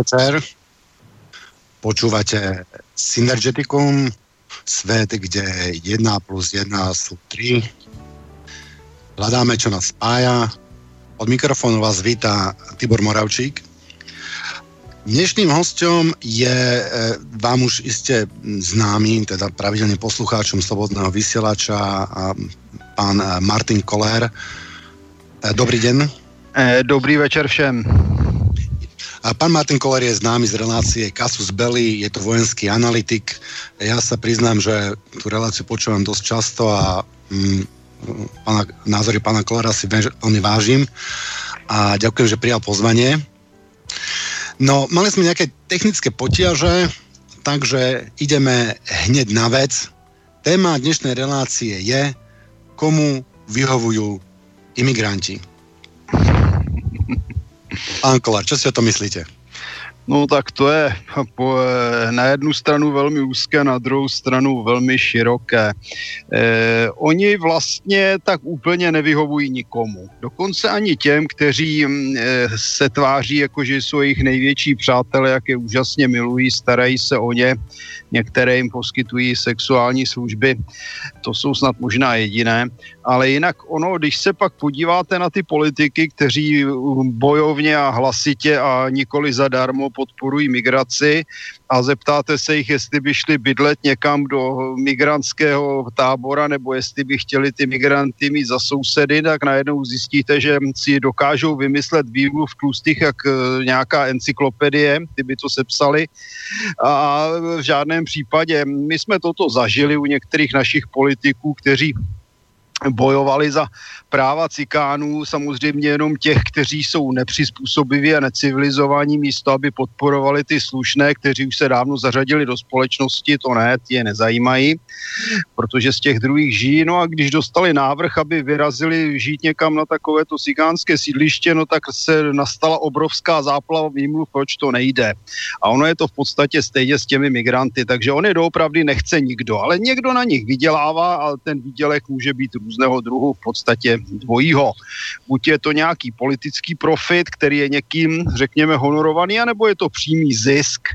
Večer. Počúvate Synergeticum, svet, kde 1 plus 1 sú 3. Hľadáme, čo nás spája. Od mikrofónu vás vítá Tibor Moravčík. Dnešným hostem je e, vám už iste známy, teda pravidelne poslucháčom Slobodného vysielača a pán e, Martin Koller. E, dobrý den. Dobrý večer všem. A pán Martin Koller je známy z relácie Kasus Belli, je to vojenský analytik. Ja sa priznám, že tú reláciu počúvam dosť často a mm, pána, názory pána Kollera si veľmi vážim a ďakujem, že prijal pozvanie. No, mali sme nejaké technické potiaže, takže ideme hneď na vec. Téma dnešnej relácie je, komu vyhovujú imigranti. Pán čo si o to myslíte? No tak to je po, na jednu stranu velmi úzké, na druhou stranu velmi široké. Eh, oni vlastně tak úplně nevyhovují nikomu. Dokonce ani těm, kteří eh, se tváří jako, že jsou jejich největší přátelé, jak je úžasně milují, starají se o ně, některé jim poskytují sexuální služby, to jsou snad možná jediné, ale jinak ono, když se pak podíváte na ty politiky, kteří bojovně a hlasitě a nikoli zadarmo podporují migraci a zeptáte se jich, jestli by šli bydlet někam do migrantského tábora nebo jestli by chtěli ty migranty mít za sousedy, tak najednou zjistíte, že si dokážou vymyslet výmluv v tlustých jak e, nějaká encyklopedie, ty by to sepsali a v žádném případě. My jsme toto zažili u některých našich politiků, kteří bojovali za práva cikánů, samozřejmě jenom těch, kteří jsou nepřizpůsobiví a necivilizovaní, místo aby podporovali ty slušné, kteří už se dávno zařadili do společnosti, to ne, ty je nezajímají, protože z těch druhých žijí. No a když dostali návrh, aby vyrazili žít někam na takovéto cikánské sídliště, no tak se nastala obrovská záplava výmluv, proč to nejde. A ono je to v podstatě stejně s těmi migranty, takže on je doopravdy nechce nikdo, ale někdo na nich vydělává a ten výdělek může být různého druhu, v podstatě dvojího. Buď je to nějaký politický profit, který je někým, řekněme, honorovaný, anebo je to přímý zisk,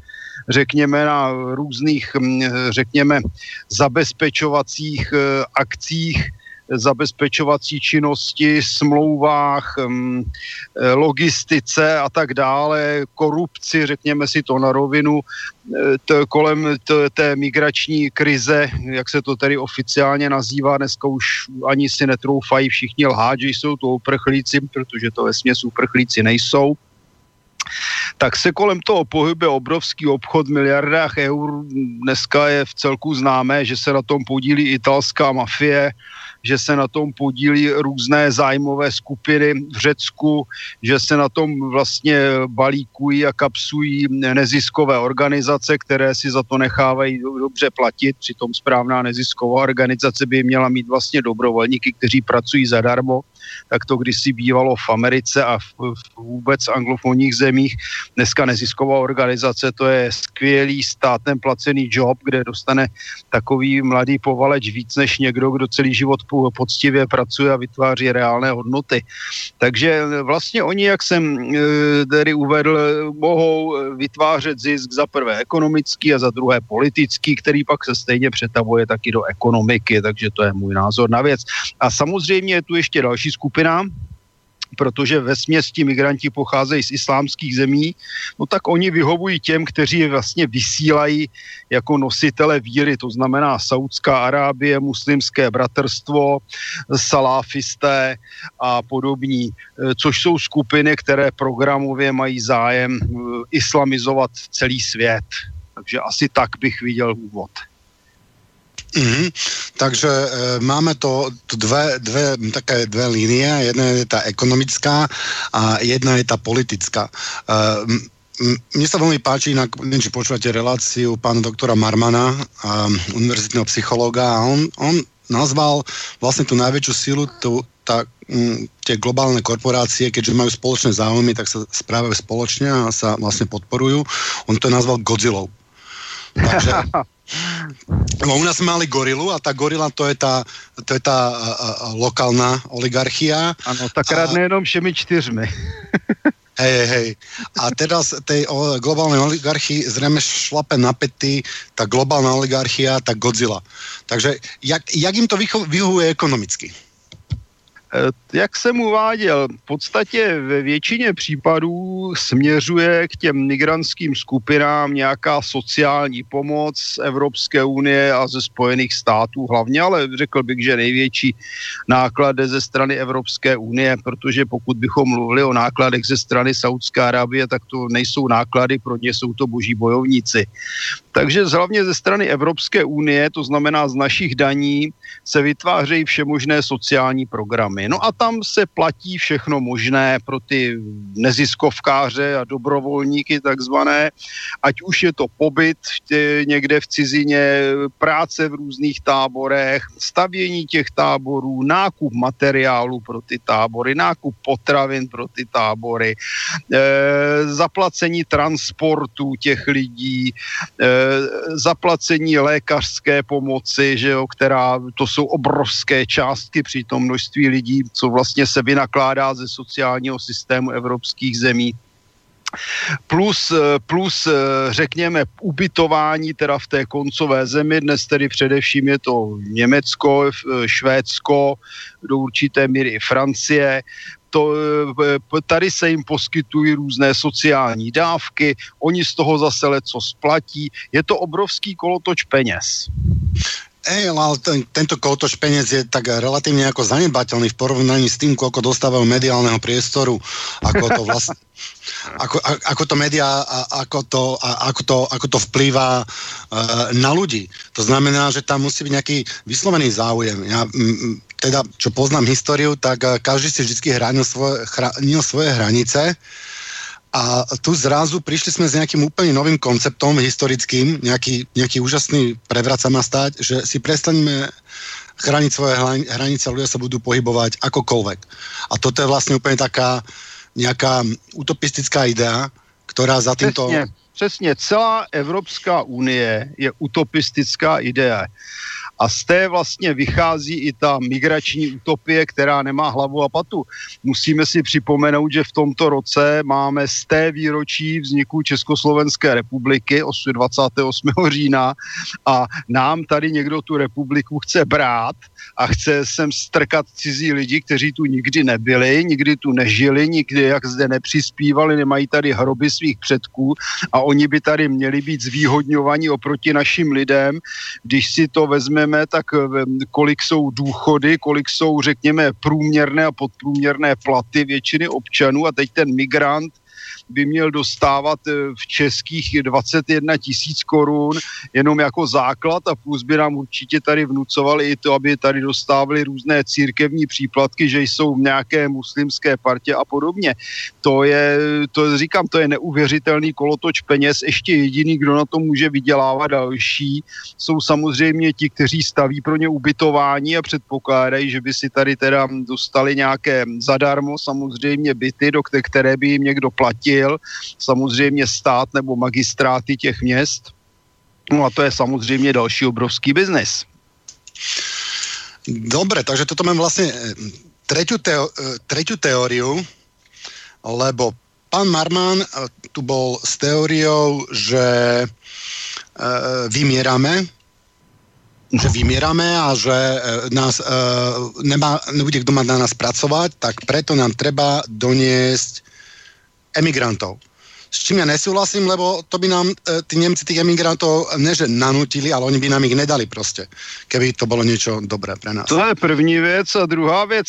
řekněme, na různých, hm, řekněme, zabezpečovacích eh, akcích, zabezpečovací činnosti, smlouvách, mm, eh, logistice a tak dále, korupci, řekněme si to na rovinu, eh, t- kolem t- té migrační krize, jak se to tedy oficiálně nazývá, dneska už ani si netroufají všichni lhát, že jsou to uprchlíci, protože to ve směs uprchlíci nejsou tak se kolem toho pohybuje obrovský obchod v miliardách eur. Dneska je v celku známé, že se na tom podílí italská mafie, že se na tom podílí různé zájmové skupiny v Řecku, že se na tom vlastně balíkují a kapsují neziskové organizace, které si za to nechávají dobře platit. Přitom správná nezisková organizace by měla mít vlastně dobrovolníky, kteří pracují zadarmo tak to kdysi bývalo v Americe a v, v vůbec anglofonních zemích. Dneska nezisková organizace, to je skvělý státem placený job, kde dostane takový mladý povaleč víc než někdo, kdo celý život poctivě pracuje a vytváří reálné hodnoty. Takže vlastně oni, jak jsem e, tedy uvedl, mohou vytvářet zisk za prvé ekonomický a za druhé politický, který pak se stejně přetavuje taky do ekonomiky, takže to je můj názor na věc. A samozřejmě je tu ještě další skupina, protože ve směsti migranti pocházejí z islámských zemí, no tak oni vyhovují těm, kteří je vlastně vysílají jako nositele víry, to znamená Saudská Arábie, muslimské bratrstvo, saláfisté a podobní, eh, což jsou skupiny, které programově mají zájem eh, islamizovat celý svět. Takže asi tak bych viděl úvod. Mm-hmm. Takže e, máme to tu dve, dve, také dve línie. Jedna je ta ekonomická a jedna je ta politická. E, mne sa veľmi páči, inak, neviem, či počúvate reláciu pána doktora Marmana, um, univerzitného psychológa, a on, on nazval vlastne tú najväčšiu sílu, tú, tá, um, tie globálne korporácie, keďže majú spoločné záujmy, tak sa správajú spoločne a sa vlastne podporujú. On to nazval Godzillou. Takže No, u nás jsme mali gorilu a ta gorila to je ta, to je ta a, a, lokálna oligarchia. Ano, tak rád a... nejenom všemi čtyřmi. Hej, hej. A teraz tej globálnej oligarchii zrejme šlape na pety tá globálna oligarchia, tá Godzilla. Takže jak, jak im to vyhovuje ekonomicky? Eh, jak jsem uváděl, v podstatě ve většině případů směřuje k těm migrantským skupinám nějaká sociální pomoc z Evropské unie a ze Spojených států hlavně, ale řekl bych, že největší náklad ze strany Evropské unie, protože pokud bychom mluvili o nákladech ze strany Saudské Arábie, tak to nejsou náklady, pro ně jsou to boží bojovníci. Takže hlavně ze strany Evropské unie, to znamená z našich daní, se vytvářejí všemožné sociální programy. No a tam se platí všechno možné pro ty neziskovkáře a dobrovolníky takzvané, ať už je to pobyt někde v cizině, práce v různých táborech, stavění těch táborů, nákup materiálu pro ty tábory, nákup potravin pro ty tábory, e, zaplacení transportu těch lidí, e, zaplacení lékařské pomoci, že jo, která, to jsou obrovské částky při tom množství lidí, co vlastně se vynakládá ze sociálního systému evropských zemí plus, plus řekněme ubytování teda v té koncové zemi, dnes tedy především je to Německo, Švédsko, do určité míry i Francie, to, eh, tady se jim poskytují různé sociální dávky, oni z toho zase leco splatí. Je to obrovský kolotoč peněz. Ej, ale ten, tento kolotoč peniaz je tak relatívne ako zanedbateľný v porovnaní s tým, koľko dostávajú mediálneho priestoru, ako to vlastne, ako, ako to média, ako to, ako to, ako to vplýva uh, na ľudí. To znamená, že tam musí byť nejaký vyslovený záujem. Ja, m, teda, čo poznám históriu, tak uh, každý si vždy hránil svoje, chránil svoje hranice a tu zrazu prišli sme s nejakým úplne novým konceptom historickým, nejaký, nejaký úžasný prevrat sa má stať, že si prestaneme chrániť svoje hranice ľudia sa budú pohybovať akokoľvek. A toto je vlastne úplne taká nejaká utopistická idea, ktorá za týmto... Přesně, přesně. Celá Evropská unie je utopistická idea. A z té vlastně vychází i ta migrační utopie, která nemá hlavu a patu. Musíme si připomenout, že v tomto roce máme z té výročí vzniku Československé republiky 28. října a nám tady někdo tu republiku chce brát a chce sem strkat cizí lidi, kteří tu nikdy nebyli, nikdy tu nežili, nikdy jak zde nepřispívali, nemají tady hroby svých předků a oni by tady měli být zvýhodňovaní oproti našim lidem. Když si to vezmeme, tak kolik jsou důchody, kolik jsou, řekněme, průměrné a podprůměrné platy většiny občanů a teď ten migrant by měl dostávat eh, v českých 21 tisíc korun jenom jako základ a plus by nám určitě tady vnucovali i to, aby tady dostávali různé církevní příplatky, že jsou v nějaké muslimské partě a podobně. To je, to říkám, to je neuvěřitelný kolotoč peněz. Ještě jediný, kdo na to může vydělávat další, jsou samozřejmě ti, kteří staví pro ně ubytování a předpokládají, že by si tady teda dostali nějaké zadarmo samozřejmě byty, do které by jim někdo platil platil samozřejmě stát nebo magistráty těch měst. No a to je samozřejmě další obrovský biznis. Dobre, takže toto mám vlastne eh, treťu, teo, eh, treťu teóriu, lebo pán Marman eh, tu bol s teóriou, že e, vymierame, že vymierame a že nás e, nemá, nebude kto mať na nás pracovať, tak preto nám treba doniesť emigrantov. S čím ja nesúhlasím, lebo to by nám e, tí Nemci tých emigrantov neže nanutili, ale oni by nám ich nedali prostě, keby to bylo něco dobré pre nás. To je první věc a druhá věc,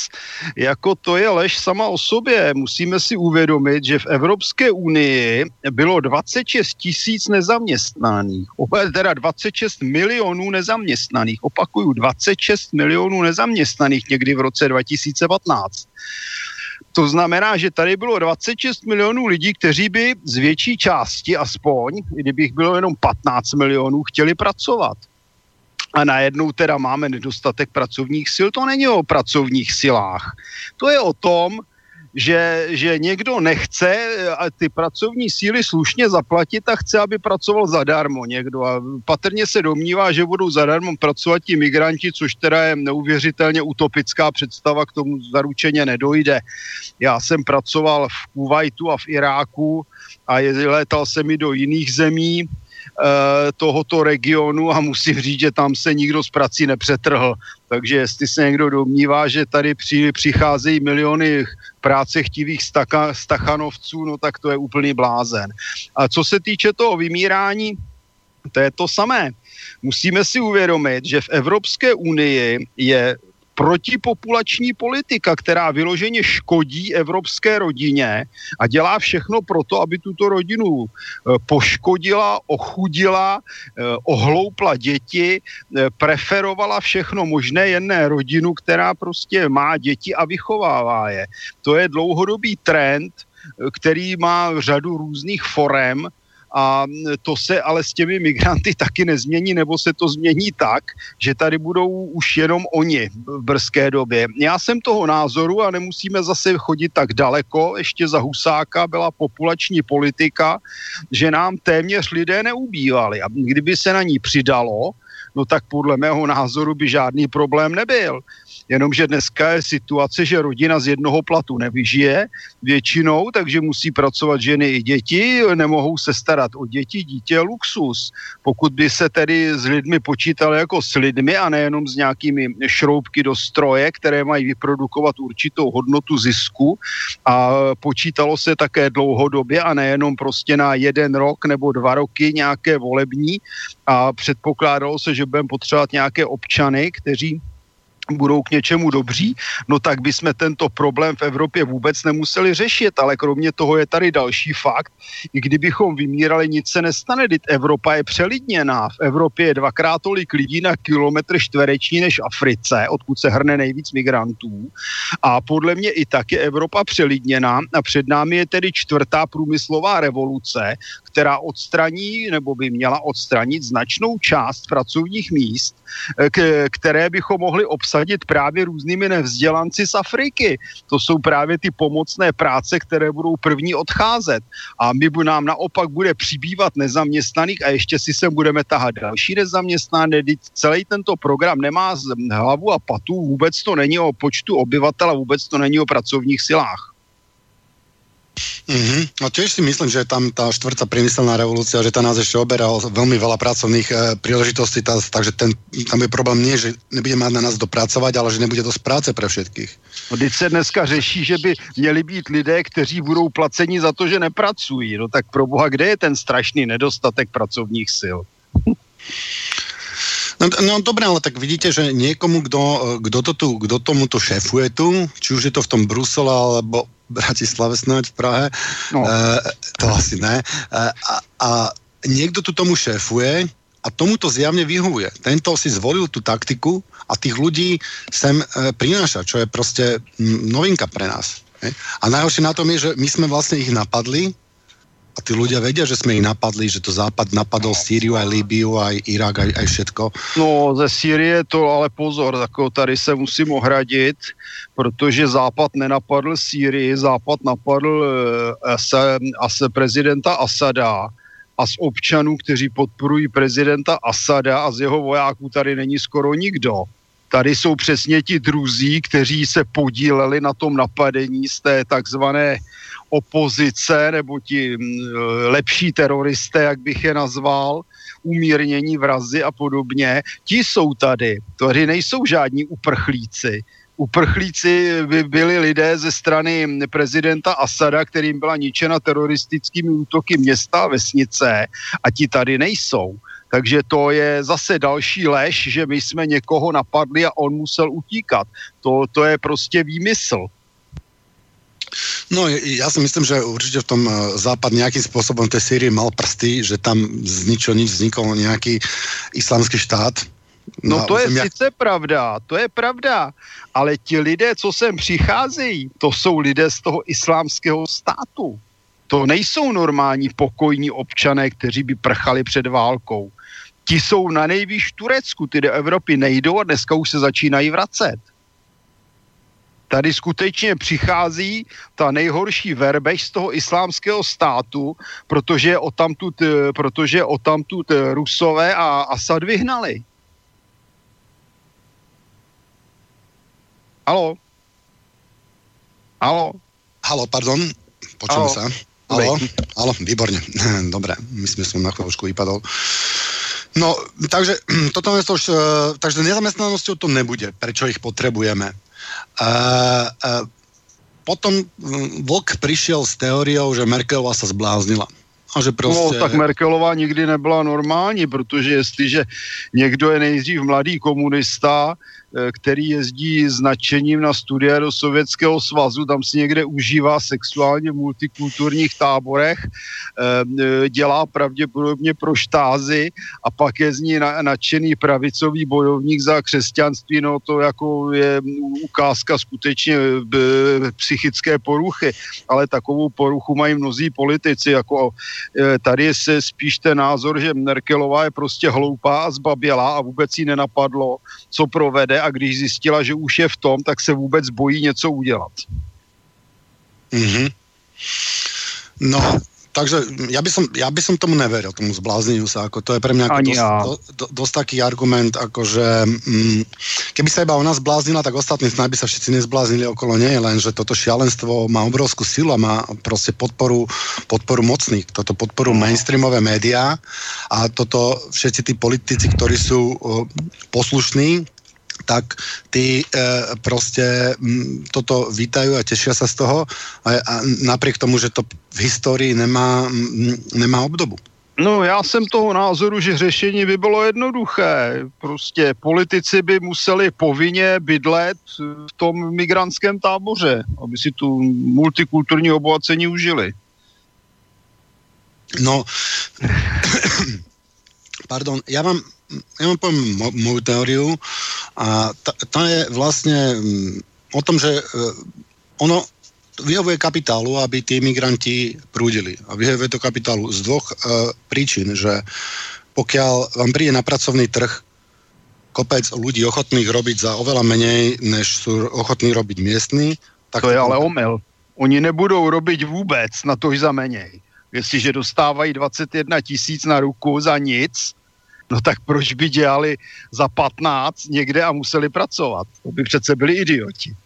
jako to je lež sama o sobě. Musíme si uvědomit, že v Evropské unii bylo 26 tisíc nezaměstnaných, teda 26 milionů nezaměstnaných, opakuju, 26 milionů nezaměstnaných někdy v roce 2015. To znamená, že tady bylo 26 milionů lidí, kteří by z větší části aspoň, kdybych bylo jenom 15 milionů, chtěli pracovat. A najednou teda máme nedostatek pracovních sil. To není o pracovních silách. To je o tom, že, že někdo nechce eh, ty pracovní síly slušně zaplatit a chce, aby pracoval zadarmo někdo. A patrně se domnívá, že budou zadarmo pracovat ti migranti, což teda je neuvěřitelně utopická představa, k tomu zaručeně nedojde. Já jsem pracoval v Kuwaitu a v Iráku a létal jsem i do jiných zemí tohoto regionu a musím říct, že tam se nikdo z prací nepřetrhl. Takže jestli se někdo domnívá, že tady při, přicházejí miliony práce chtivých staka, stachanovců, no tak to je úplný blázen. A co se týče toho vymírání, to je to samé. Musíme si uvědomit, že v Evropské unii je protipopulační politika, která vyloženě škodí evropské rodině a dělá všechno pro to, aby tuto rodinu eh, poškodila, ochudila, eh, ohloupla děti, eh, preferovala všechno možné, jenné rodinu, která prostě má děti a vychovává je. To je dlouhodobý trend, který má řadu různých forem, a to se ale s těmi migranty taky nezmění, nebo se to změní tak, že tady budou už jenom oni v brzké době. Já jsem toho názoru a nemusíme zase chodit tak daleko, ještě za Husáka byla populační politika, že nám téměř lidé neubývali a kdyby se na ní přidalo, no tak podle mého názoru by žádný problém nebyl. Jenomže dneska je situace, že rodina z jednoho platu nevyžije většinou, takže musí pracovat ženy i děti, nemohou se starat o děti, dítě je luxus. Pokud by se tedy s lidmi počítalo jako s lidmi a nejenom s nějakými šroubky do stroje, které mají vyprodukovat určitou hodnotu zisku a počítalo se také dlouhodobě a nejenom prostě na jeden rok nebo dva roky nějaké volební a předpokládalo se, že budeme potřebovat nějaké občany, kteří budou k něčemu dobří, no tak bychom tento problém v Evropě vůbec nemuseli řešit, ale kromě toho je tady další fakt, i kdybychom vymírali, nic se nestane, teď Evropa je přelidněná, v Evropě je dvakrát tolik lidí na kilometr čtvereční než Africe, odkud se hrne nejvíc migrantů. A podle mě i tak je Evropa přelidněná. A před námi je tedy čtvrtá průmyslová revoluce, která odstraní nebo by měla odstranit značnou část pracovních míst, které bychom mohli obsadit obsadit právě různými nevzdělanci z Afriky. To jsou právě ty pomocné práce, které budou první odcházet. A my nám naopak bude přibývat nezaměstnaných a ještě si sem budeme tahat další nezaměstnané. Celý tento program nemá hlavu a patu, vůbec to není o počtu obyvatel a vůbec to není o pracovních silách. Mm-hmm. No tiež si myslím, že tam tá štvrtá priemyselná revolúcia, že tá nás ešte oberá o veľmi veľa pracovných e, príležitostí, tá, takže ten, tam je problém nie, že nebude mať na nás dopracovať, ale že nebude dosť práce pre všetkých. No, teď se dneska řeší, že by měli být lidé, kteří budou placeni za to, že nepracují. No tak pro boha, kde je ten strašný nedostatek pracovních sil? No, no dobré, ale tak vidíte, že niekomu, kdo, kdo, to tu, kdo tomu to šéfuje tu, či už je to v tom Brusele, alebo Bratislave snáď v Prahe, no. e, to asi ne, e, a, a niekto tu tomu šéfuje a tomu to zjavne vyhovuje. Tento si zvolil tu taktiku a tých ľudí sem e, prináša, čo je prostě novinka pre nás. Ne? A najhoršie na tom je, že my sme vlastne ich napadli a tí ľudia vedia, že sme ich napadli, že to Západ napadol Sýriu, aj Líbiu, aj Irak, aj, aj všetko. No, ze Sýrie to ale pozor, tako tady se musím ohradit, protože Západ nenapadl Sýrii, Západ napadl uh, ase, prezidenta Asada a z občanů, kteří podporují prezidenta Asada a z jeho vojáků tady není skoro nikdo. Tady jsou přesně ti druzí, kteří se podíleli na tom napadení z té takzvané opozice nebo ti mm, lepší teroristé, jak bych je nazval, umírnění vrazy a podobně, ti jsou tady. Tady nejsou žádní uprchlíci. Uprchlíci by byli lidé ze strany prezidenta Asada, kterým byla ničena teroristickými útoky města a vesnice a ti tady nejsou. Takže to je zase další lež, že my jsme někoho napadli a on musel utíkat. To, to je prostě výmysl. No ja si myslím, že určite v tom eh, západ nejakým spôsobom tej Sýrii mal prsty, že tam z ničoho nič vznikol nejaký islamský štát. No to je jak... sice pravda, to je pravda, ale ti lidé, co sem přicházejí, to jsou lidé z toho islámského státu. To nejsou normální pokojní občané, kteří by prchali před válkou. Ti jsou na nejvýš Turecku, ty do Evropy nejdou a dneska už se začínají vracet. Tady skutečně přichází ta nejhorší verbež z toho islámského státu, protože o tamtud, protože o tamtud Rusové a Asad vyhnali. Halo? Halo? Halo, pardon, počujem sa. Halo, halo, výborne. Dobre, myslím, že som na chvíľočku vypadol. No, takže toto je to už, e, takže nezamestnanosťou to nebude, prečo ich potrebujeme. Uh, uh, potom Vlk prišiel s teóriou, že Merkelová sa zbláznila. A že prostě... No, tak Merkelová nikdy nebyla normální, protože jestliže někdo je nejdřív mladý komunista, který jezdí s nadšením na studia do Sovětského svazu, tam si někde užívá sexuálně v multikulturních táborech, eh, dělá pravděpodobně pro štázy a pak je z ní nadšený pravicový bojovník za křesťanství, no to jako je ukázka skutečně eh, psychické poruchy, ale takovou poruchu mají mnozí politici, jako tady se spíš ten názor, že Merkelová je prostě hloupá a zbabělá a vůbec jí nenapadlo, co provede a když zjistila, že už je v tom, tak se vůbec bojí něco udělat. Mm-hmm. No, takže ja by, som, ja by som tomu neveril, tomu zblázneniu sa, ako to je pre mňa ako dosť, ja. do, do, dosť taký argument, ako že mm, keby sa iba ona zbláznila, tak ostatní snad by sa všetci nezbláznili okolo nej, lenže toto šialenstvo má obrovskú silu a má proste podporu, podporu mocných, toto podporu mainstreamové médiá a toto všetci tí politici, ktorí sú o, poslušní, tak ty e, prostě m, toto vítajú a tešia sa z toho a, a napriek tomu, že to v histórii nemá, m, nemá obdobu. No já jsem toho názoru, že řešení by bylo jednoduché. Prostě politici by museli povinně bydlet v tom migrantském táboře, aby si tu multikulturní obohacení užili. No, pardon, já vám ja vám poviem moju teóriu a tá, tá je vlastne mm, o tom, že uh, ono vyhovuje kapitálu, aby tí migranti prúdili. A vyhovuje to kapitálu z dvoch uh, príčin, že pokiaľ vám príde na pracovný trh kopec ľudí ochotných robiť za oveľa menej, než sú ochotní robiť miestni, tak... To je ale omyl. Oni nebudou robiť vůbec na to za menej. Jestliže dostávají 21 tisíc na ruku za nic, no tak proč by dělali za 15 někde a museli pracovat? To by přece byli idioti.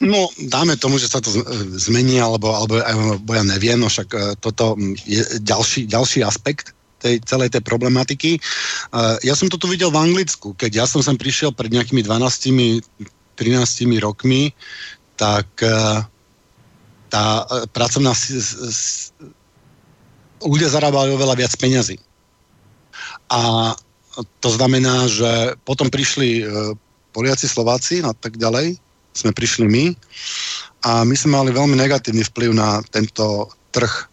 No, dáme tomu, že sa to zmení, alebo, alebo, alebo ja neviem, no však e, toto je ďalší, ďalší aspekt tej celej tej problematiky. Uh, ja som to tu videl v Anglicku, keď ja som sem prišiel pred nejakými 12 13 rokmi, tak tá pracovná ľudia zarábali oveľa viac peňazí. A to znamená, že potom prišli e, Poliaci, Slováci a tak ďalej, sme prišli my a my jsme mali velmi negativní vplyv na tento trh.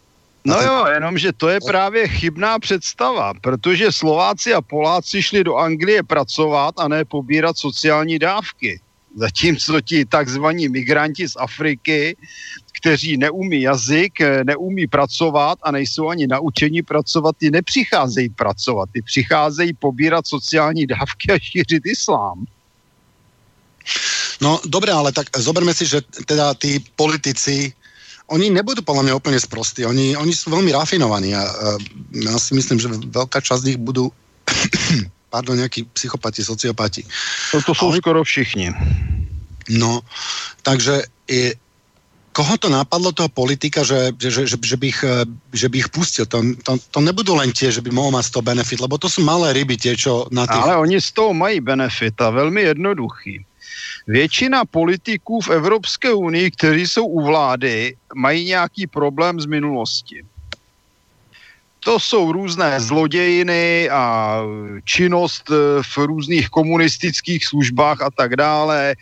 No jo, jenomže to je právě chybná představa, protože Slováci a Poláci šli do Anglie pracovat a ne pobírat sociální dávky. Zatímco ti takzvaní migranti z Afriky kteří neumí jazyk, eh, neumí pracovat a nejsou ani naučení pracovat, ty nepřicházejí pracovat, ty přicházejí pobírat sociální dávky a šířit islám. No dobré, ale tak zoberme si, že teda tí politici, oni nebudú podľa mňa úplne sprostí, oni, oni sú veľmi rafinovaní a, a ja si myslím, že veľká časť z nich budú pardon, nejakí psychopati, sociopati. No to sú oni... skoro všichni. No, takže je, koho to napadlo toho politika, že, že, že, že, bych, eh, že bych pustil? To, to, to nebudú len tie, že by mohol mať z toho benefit, lebo to sú malé ryby tie, čo na tých... Ale oni z toho mají benefit a velmi jednoduchý. Většina politiků v Evropské unii, kteří jsou u vlády, mají nějaký problém z minulosti to jsou různé zlodějiny a činnost eh, v různých komunistických službách a tak dále.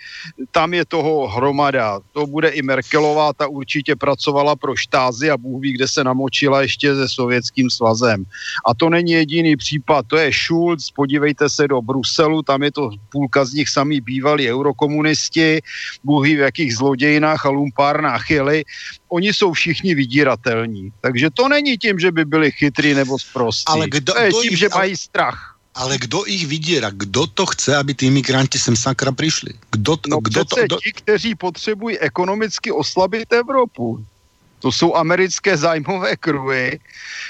Tam je toho hromada. To bude i Merkelová, ta určitě pracovala pro štázy a Bůh ví, kde se namočila ještě se sovětským svazem. A to není jediný případ, to je Schulz, podívejte se do Bruselu, tam je to půlka z nich samý bývalí eurokomunisti, Bůh ví, v jakých zlodějinách a lumpárnách jeli oni jsou všichni vydíratelní. Takže to není tím, že by byli chytrý nebo zprostí. Ale kdo, to je tím, že mají strach. ale kdo ich vydírá? Kdo to chce, aby ty imigranti sem sakra přišli? Kdo, no kdo to, kdo... ti, kteří potřebují ekonomicky oslabit Evropu. To jsou americké zájmové kruhy,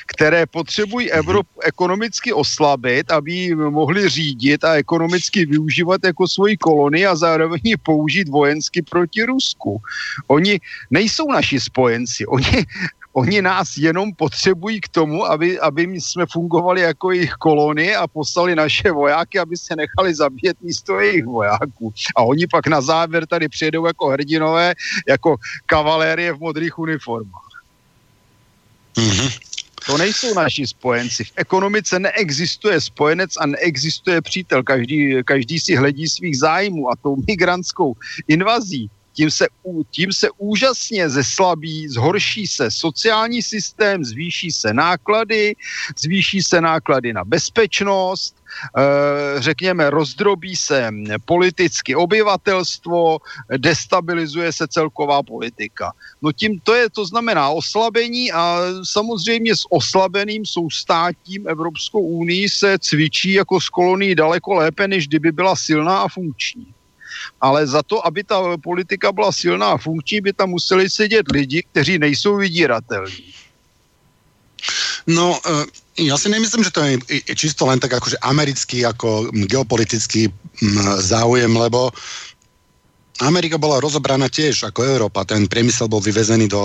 které potřebují. Evropu ekonomicky oslabit, aby ji mohli řídit a ekonomicky využívat jako svoji kolonii a zároveň ji použít vojensky proti Rusku. Oni nejsou naši spojenci, oni, Oni nás jenom potřebují k tomu, aby, aby jsme fungovali jako jejich kolonie a poslali naše vojáky, aby se nechali zabíjet místo jejich vojáků. A oni pak na závěr tady přijedou jako hrdinové, jako kavalérie v modrých uniformách. Mm-hmm. To nejsou naši spojenci. V ekonomice neexistuje spojenec a neexistuje přítel. Každý, každý si hledí svých zájmů a tou migrantskou invazí tím se, tím se úžasně zeslabí, zhorší se sociální systém, zvýší se náklady, zvýší se náklady na bezpečnost, eh, řekněme, rozdrobí se politicky obyvatelstvo, destabilizuje se celková politika. No tím to je, to znamená oslabení a samozřejmě s oslabeným soustátím Evropskou unii se cvičí jako z kolonii daleko lépe, než kdyby byla silná a funkční ale za to, aby ta politika byla silná a funkční, by tam museli sedět lidi, kteří nejsou vydíratelní. No, uh, ja si nemyslím, že to je čisto len tak akože americký, ako geopolitický záujem, lebo Amerika bola rozobraná tiež ako Európa. Ten priemysel bol vyvezený do,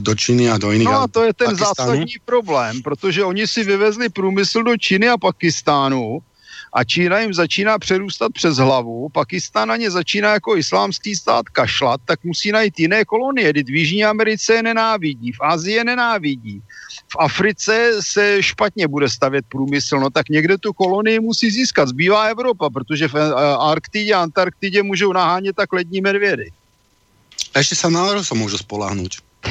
do Číny a do iných No a to je ten Pakistánu. zásadní problém, protože oni si vyvezli průmysl do Číny a Pakistánu a Čína jim začíná přerůstat přes hlavu, Pakistán na ně začíná jako islámský stát kašlat, tak musí najít jiné kolonie. Teď v Jižní Americe je nenávidí, v Asii je nenávidí, v Africe se špatně bude stavět průmysl, no tak někde tu kolonii musí získat. Zbývá Evropa, protože v eh, Arktidě a Antarktidě můžou nahánět tak lední medvědy. A ještě se na Rusa můžu spoláhnout.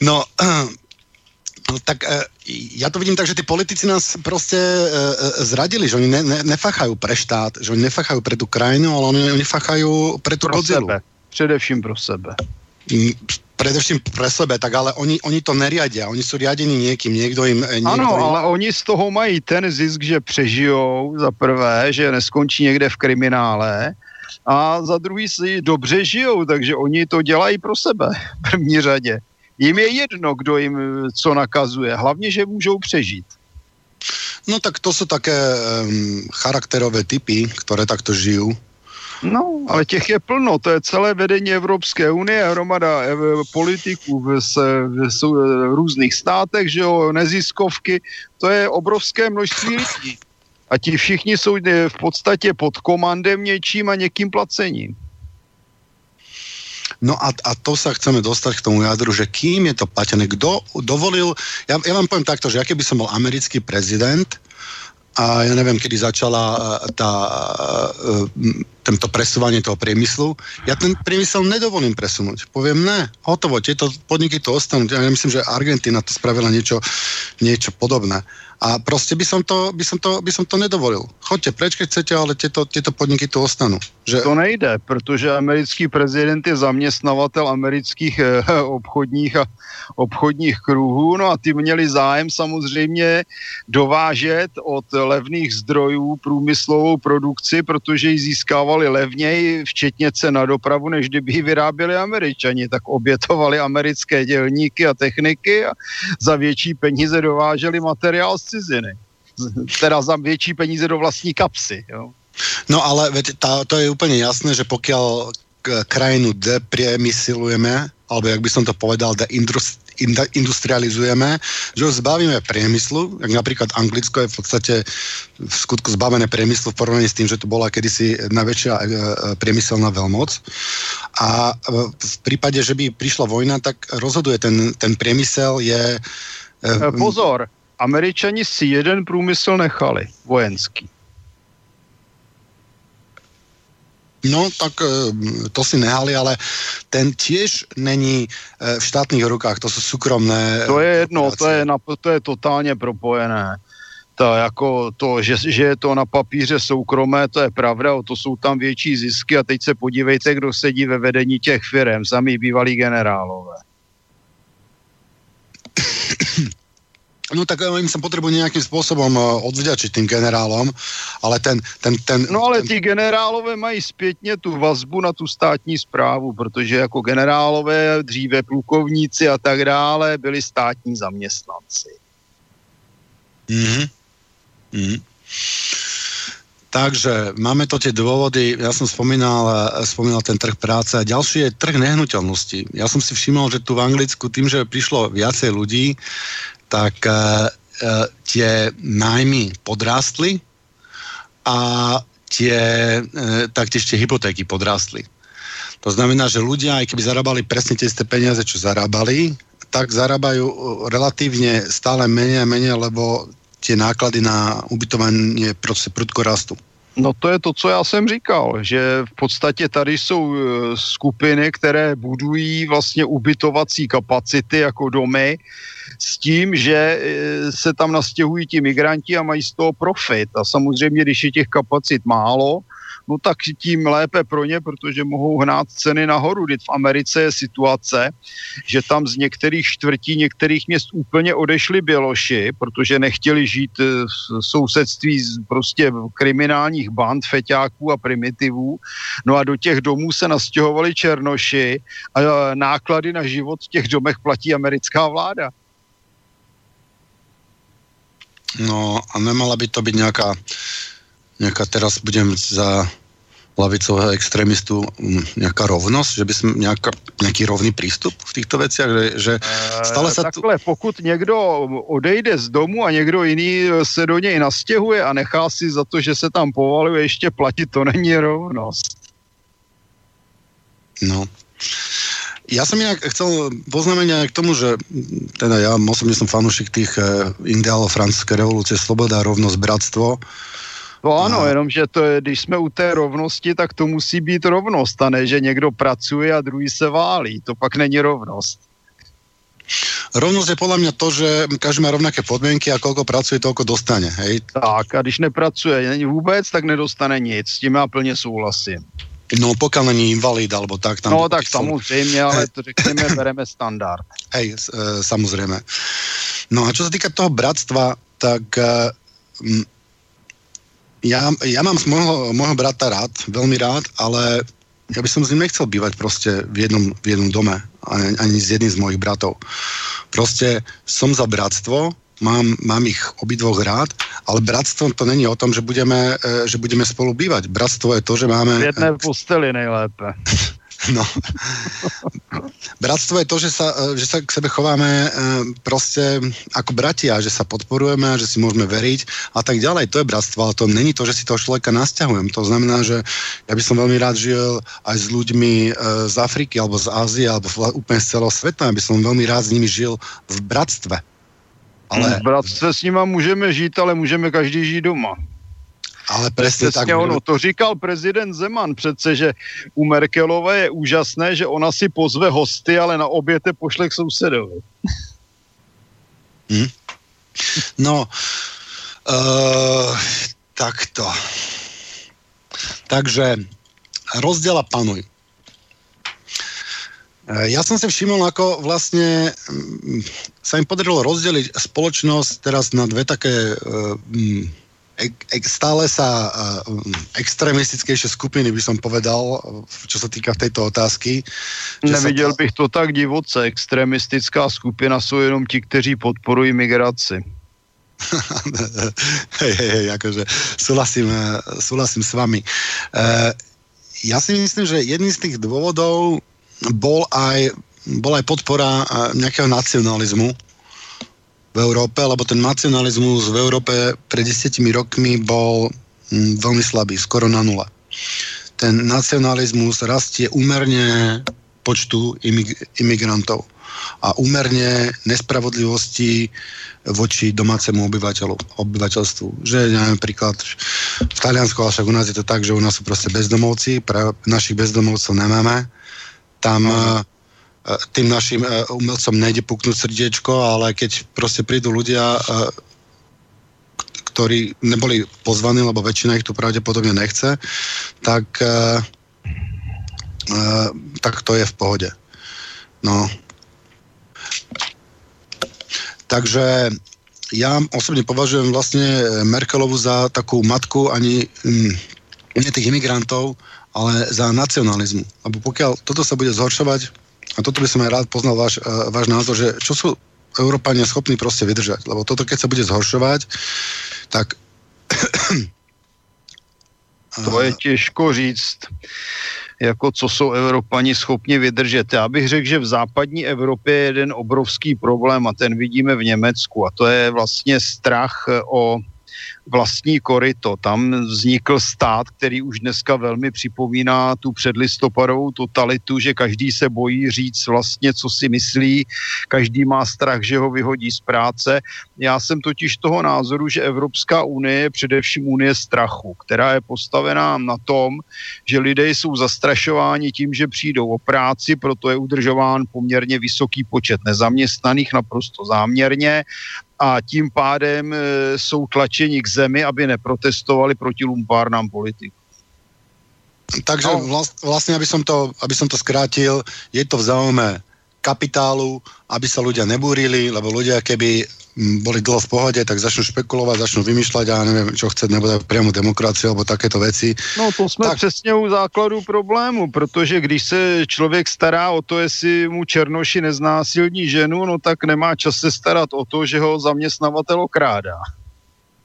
no, No tak e, ja to vidím tak, že tí politici nás proste e, e, zradili, že oni ne, ne, nefachajú pre štát, že oni nefachajú pre tú krajinu, ale oni, oni fachajú pre tú pro. Sebe. Především pro sebe. Mm, predevším pre sebe, tak ale oni, oni to neriadia, oni jsou riadení někým, někdo jim... Někdo ano, jim... ale oni z toho mají ten zisk, že přežijou za prvé, že neskončí někde v kriminále a za druhý si dobře žijou, takže oni to dělají pro sebe v první řadě. Jim je jedno, kdo jim eh, co nakazuje. Hlavně, že můžou přežít. No tak to jsou také um, charakterové typy, které takto žijí. No, ale těch je plno, to je celé vedení Evropské unie, hromada eh, politiků v, v, v, v různých státech, že jo, neziskovky, to je obrovské množství lidí. A ti všichni jsou eh, v podstatě pod komandem něčím a někým placením. No a, a to sa chceme dostať k tomu jadru, že kým je to platené, kdo dovolil, ja, ja vám poviem takto, že ja keby som bol americký prezident, a ja neviem, kedy začala e, tá, e, tento presúvanie toho priemyslu. Ja ten priemysel nedovolím presunúť. Poviem ne, hotovo, tieto podniky to ostanú. Ja myslím, že Argentina to spravila niečo, niečo podobné. A prostě by som to, by som to, by som to nedovolil. Choďte preč, keď chcete, ale tieto, tieto podniky tu ostanú. Že... To nejde, protože americký prezident je zaměstnavatel amerických eh, obchodních a obchodních kruhů, no a ty měli zájem samozřejmě dovážet od levných zdrojů průmyslovou produkci, protože ji získávali levněji, včetně cen na dopravu, než kdyby ji vyráběli američani, tak obětovali americké dělníky a techniky a za větší peníze dováželi materiál z ciziny. Teda za větší peníze do vlastní kapsy. Jo. No ale tá, to je úplně jasné, že pokud krajinu depriemysilujeme, alebo jak by som to povedal, deindustrializujeme, že ho zbavíme priemyslu, jak napríklad Anglicko je v podstate v skutku zbavené priemyslu v porovnaní s tým, že to bola kedysi najväčšia e, e, priemyselná veľmoc. A v prípade, že by prišla vojna, tak rozhoduje ten, ten priemysel je... E, pozor, Američani si jeden průmysl nechali, vojenský. No, tak eh, to si nehali, ale ten tiež není eh, v štátných rukách, to jsou soukromné. To je jedno, to je, na, to je totálně propojené. To, jako to, že, že je to na papíře soukromé, to je pravda, to jsou tam větší zisky a teď se podívejte, kdo sedí ve vedení těch firm, sami bývalí generálové. No tak eh, im sa potrebujú nejakým spôsobom eh, odvďačiť tým generálom, ale ten... ten, ten no ale ten... ty generálové mají zpětně tu vazbu na tu státní zprávu, protože jako generálové, dříve plukovníci a tak dále, byli státní zaměstnanci. Mm-hmm. Mm-hmm. Takže máme to tie dôvody, ja som spomínal, eh, spomínal ten trh práce a ďalší je trh nehnuteľnosti. Ja som si všimol, že tu v Anglicku tým, že prišlo viacej ľudí, tak uh, uh, tie nájmy podrástli a tie, uh, taktiež tie hypotéky podrástli. To znamená, že ľudia, aj keby zarábali presne tie isté peniaze, čo zarábali, tak zarábajú relatívne stále menej a menej, lebo tie náklady na ubytovanie prostě prudko rastú. No to je to, co já jsem říkal, že v podstatě tady jsou e, skupiny, které budují vlastně ubytovací kapacity jako domy s tím, že e, se tam nastěhují ti migranti a mají z toho profit. A samozřejmě, když je těch kapacit málo, no tak tím lépe pro ně, protože mohou hnát ceny nahoru. Teď v Americe je situace, že tam z některých čtvrtí, některých měst úplně odešli Běloši, protože nechtěli žít eh, v sousedství z prostě kriminálních band, feťáků a primitivů. No a do těch domů se nastěhovali Černoši a náklady na život v těch domech platí americká vláda. No a nemala by to byť nejaká nejaká teraz budem za lavicového extrémistu mm, nejaká rovnosť, že by sme nejaká, nejaký rovný prístup v týchto veciach, že, že eh, stále sa Takhle, tu... pokud někdo odejde z domu a někdo jiný se do něj nastěhuje a nechá si za to, že se tam povaluje ještě platit, to není rovnost. No. Ja som inak chcel poznamenať k tomu, že teda ja osobne som fanúšik tých eh, ideálov francúzskej revolúcie, sloboda, rovnosť, bratstvo. No ano, jenomže to je, když jsme u té rovnosti, tak to musí být rovnost, a ne, že někdo pracuje a druhý se válí. To pak není rovnost. Rovnosť je podľa mňa to, že každý má rovnaké podmienky a koľko pracuje, toľko dostane. Hej? Tak, a když nepracuje není vůbec, tak nedostane nic. S tím já plně souhlasím. No pokud není invalid, alebo tak. Tam no tak samozřejmě, ale to řekněme, bereme standard. Hej, e, samozrejme. No a čo sa týka toho bratstva, tak e, ja, ja mám môjho, môjho brata rád, veľmi rád, ale ja by som s ním nechcel bývať proste v jednom, v jednom dome, ani, ani s jedným z mojich bratov. Proste som za bratstvo, mám, mám ich obidvoch rád, ale bratstvo to není o tom, že budeme, e, že budeme spolu bývať. Bratstvo je to, že máme... V jedné posteli nejlépe. No. Bratstvo je to, že sa, že sa k sebe chováme eh, proste ako bratia, že sa podporujeme, že si môžeme veriť a tak ďalej. To je bratstvo, ale to není to, že si toho človeka nasťahujem. To znamená, že ja by som veľmi rád žil aj s ľuďmi eh, z Afriky alebo z Ázie alebo úplne z celého sveta. Ja by som veľmi rád s nimi žil v bratstve. Ale... V bratstve s nima můžeme žít, ale můžeme každý žít doma. Ale přesně tak. Ono, to říkal prezident Zeman přece, že u Merkelové je úžasné, že ona si pozve hosty, ale na oběte pošle k sousedovi. Hmm. No, uh, takto. Takže rozdiela panuj. Eh, ja som si všimol, ako vlastne mm, sa im podarilo rozdeliť spoločnosť teraz na dve také uh, stále sa extremistickejšie skupiny, by som povedal, čo sa týka tejto otázky. Neviděl bych to tak divoce. Extremistická skupina jsou jenom ti, kteří podporují migraci. hej, hej, hej, akože súhlasím, e, súhlasím s vami. Uh, ja si myslím, že jedným z tých dôvodov bol aj, bol aj podpora nejakého nacionalizmu, v Európe, lebo ten nacionalizmus v Európe pred desiatimi rokmi bol hm, veľmi slabý, skoro na nule. Ten nacionalizmus rastie úmerne počtu imig- imigrantov a úmerne nespravodlivosti voči domácemu obyvateľu, obyvateľstvu. Že neviem, príklad v Taliansku, ale však u nás je to tak, že u nás sú proste bezdomovci, pre našich bezdomovcov nemáme. Tam E, tým našim e, umelcom nejde puknúť srdiečko, ale keď proste prídu ľudia, e, ktorí neboli pozvaní, lebo väčšina ich tu pravdepodobne nechce, tak, tak to je v pohode. No. Takže ja osobne považujem vlastne Merkelovu za takú matku ani mm, nie tých imigrantov, ale za nacionalizmu. Lebo pokiaľ toto sa bude zhoršovať, a toto by som aj rád poznal váš, uh, váš názor, že čo sú Európania schopní proste vydržať. Lebo toto, keď sa bude zhoršovať, tak... to je těžko říct jako co jsou Evropani schopni vydržet. Já bych řekl, že v západní Evropě je jeden obrovský problém a ten vidíme v Německu a to je vlastně strach o vlastní koryto. Tam vznikl stát, který už dneska velmi připomíná tu předlistopadovou totalitu, že každý se bojí říct vlastně, co si myslí, každý má strach, že ho vyhodí z práce. Já jsem totiž toho názoru, že Evropská unie je především unie strachu, která je postavená na tom, že lidé jsou zastrašováni tím, že přijdou o práci, proto je udržován poměrně vysoký počet nezaměstnaných naprosto záměrně a tím pádem e, jsou tlačeni k zemi, aby neprotestovali proti lumpárnám politiků. Takže no. vlast, vlastne, aby som, to, aby som to skrátil, je to v záujme kapitálu, aby sa ľudia nebúrili, lebo ľudia keby boli dlho v pohode, tak začnú špekulovať, začnú vymýšľať a neviem, čo chce, nebo priamo demokraciu, alebo takéto veci. No to jsme tak... přesně u základu problému, protože když se člověk stará o to, jestli mu Černoši neznásilní ženu, no tak nemá čas se starat o to, že ho zaměstnavatel okrádá.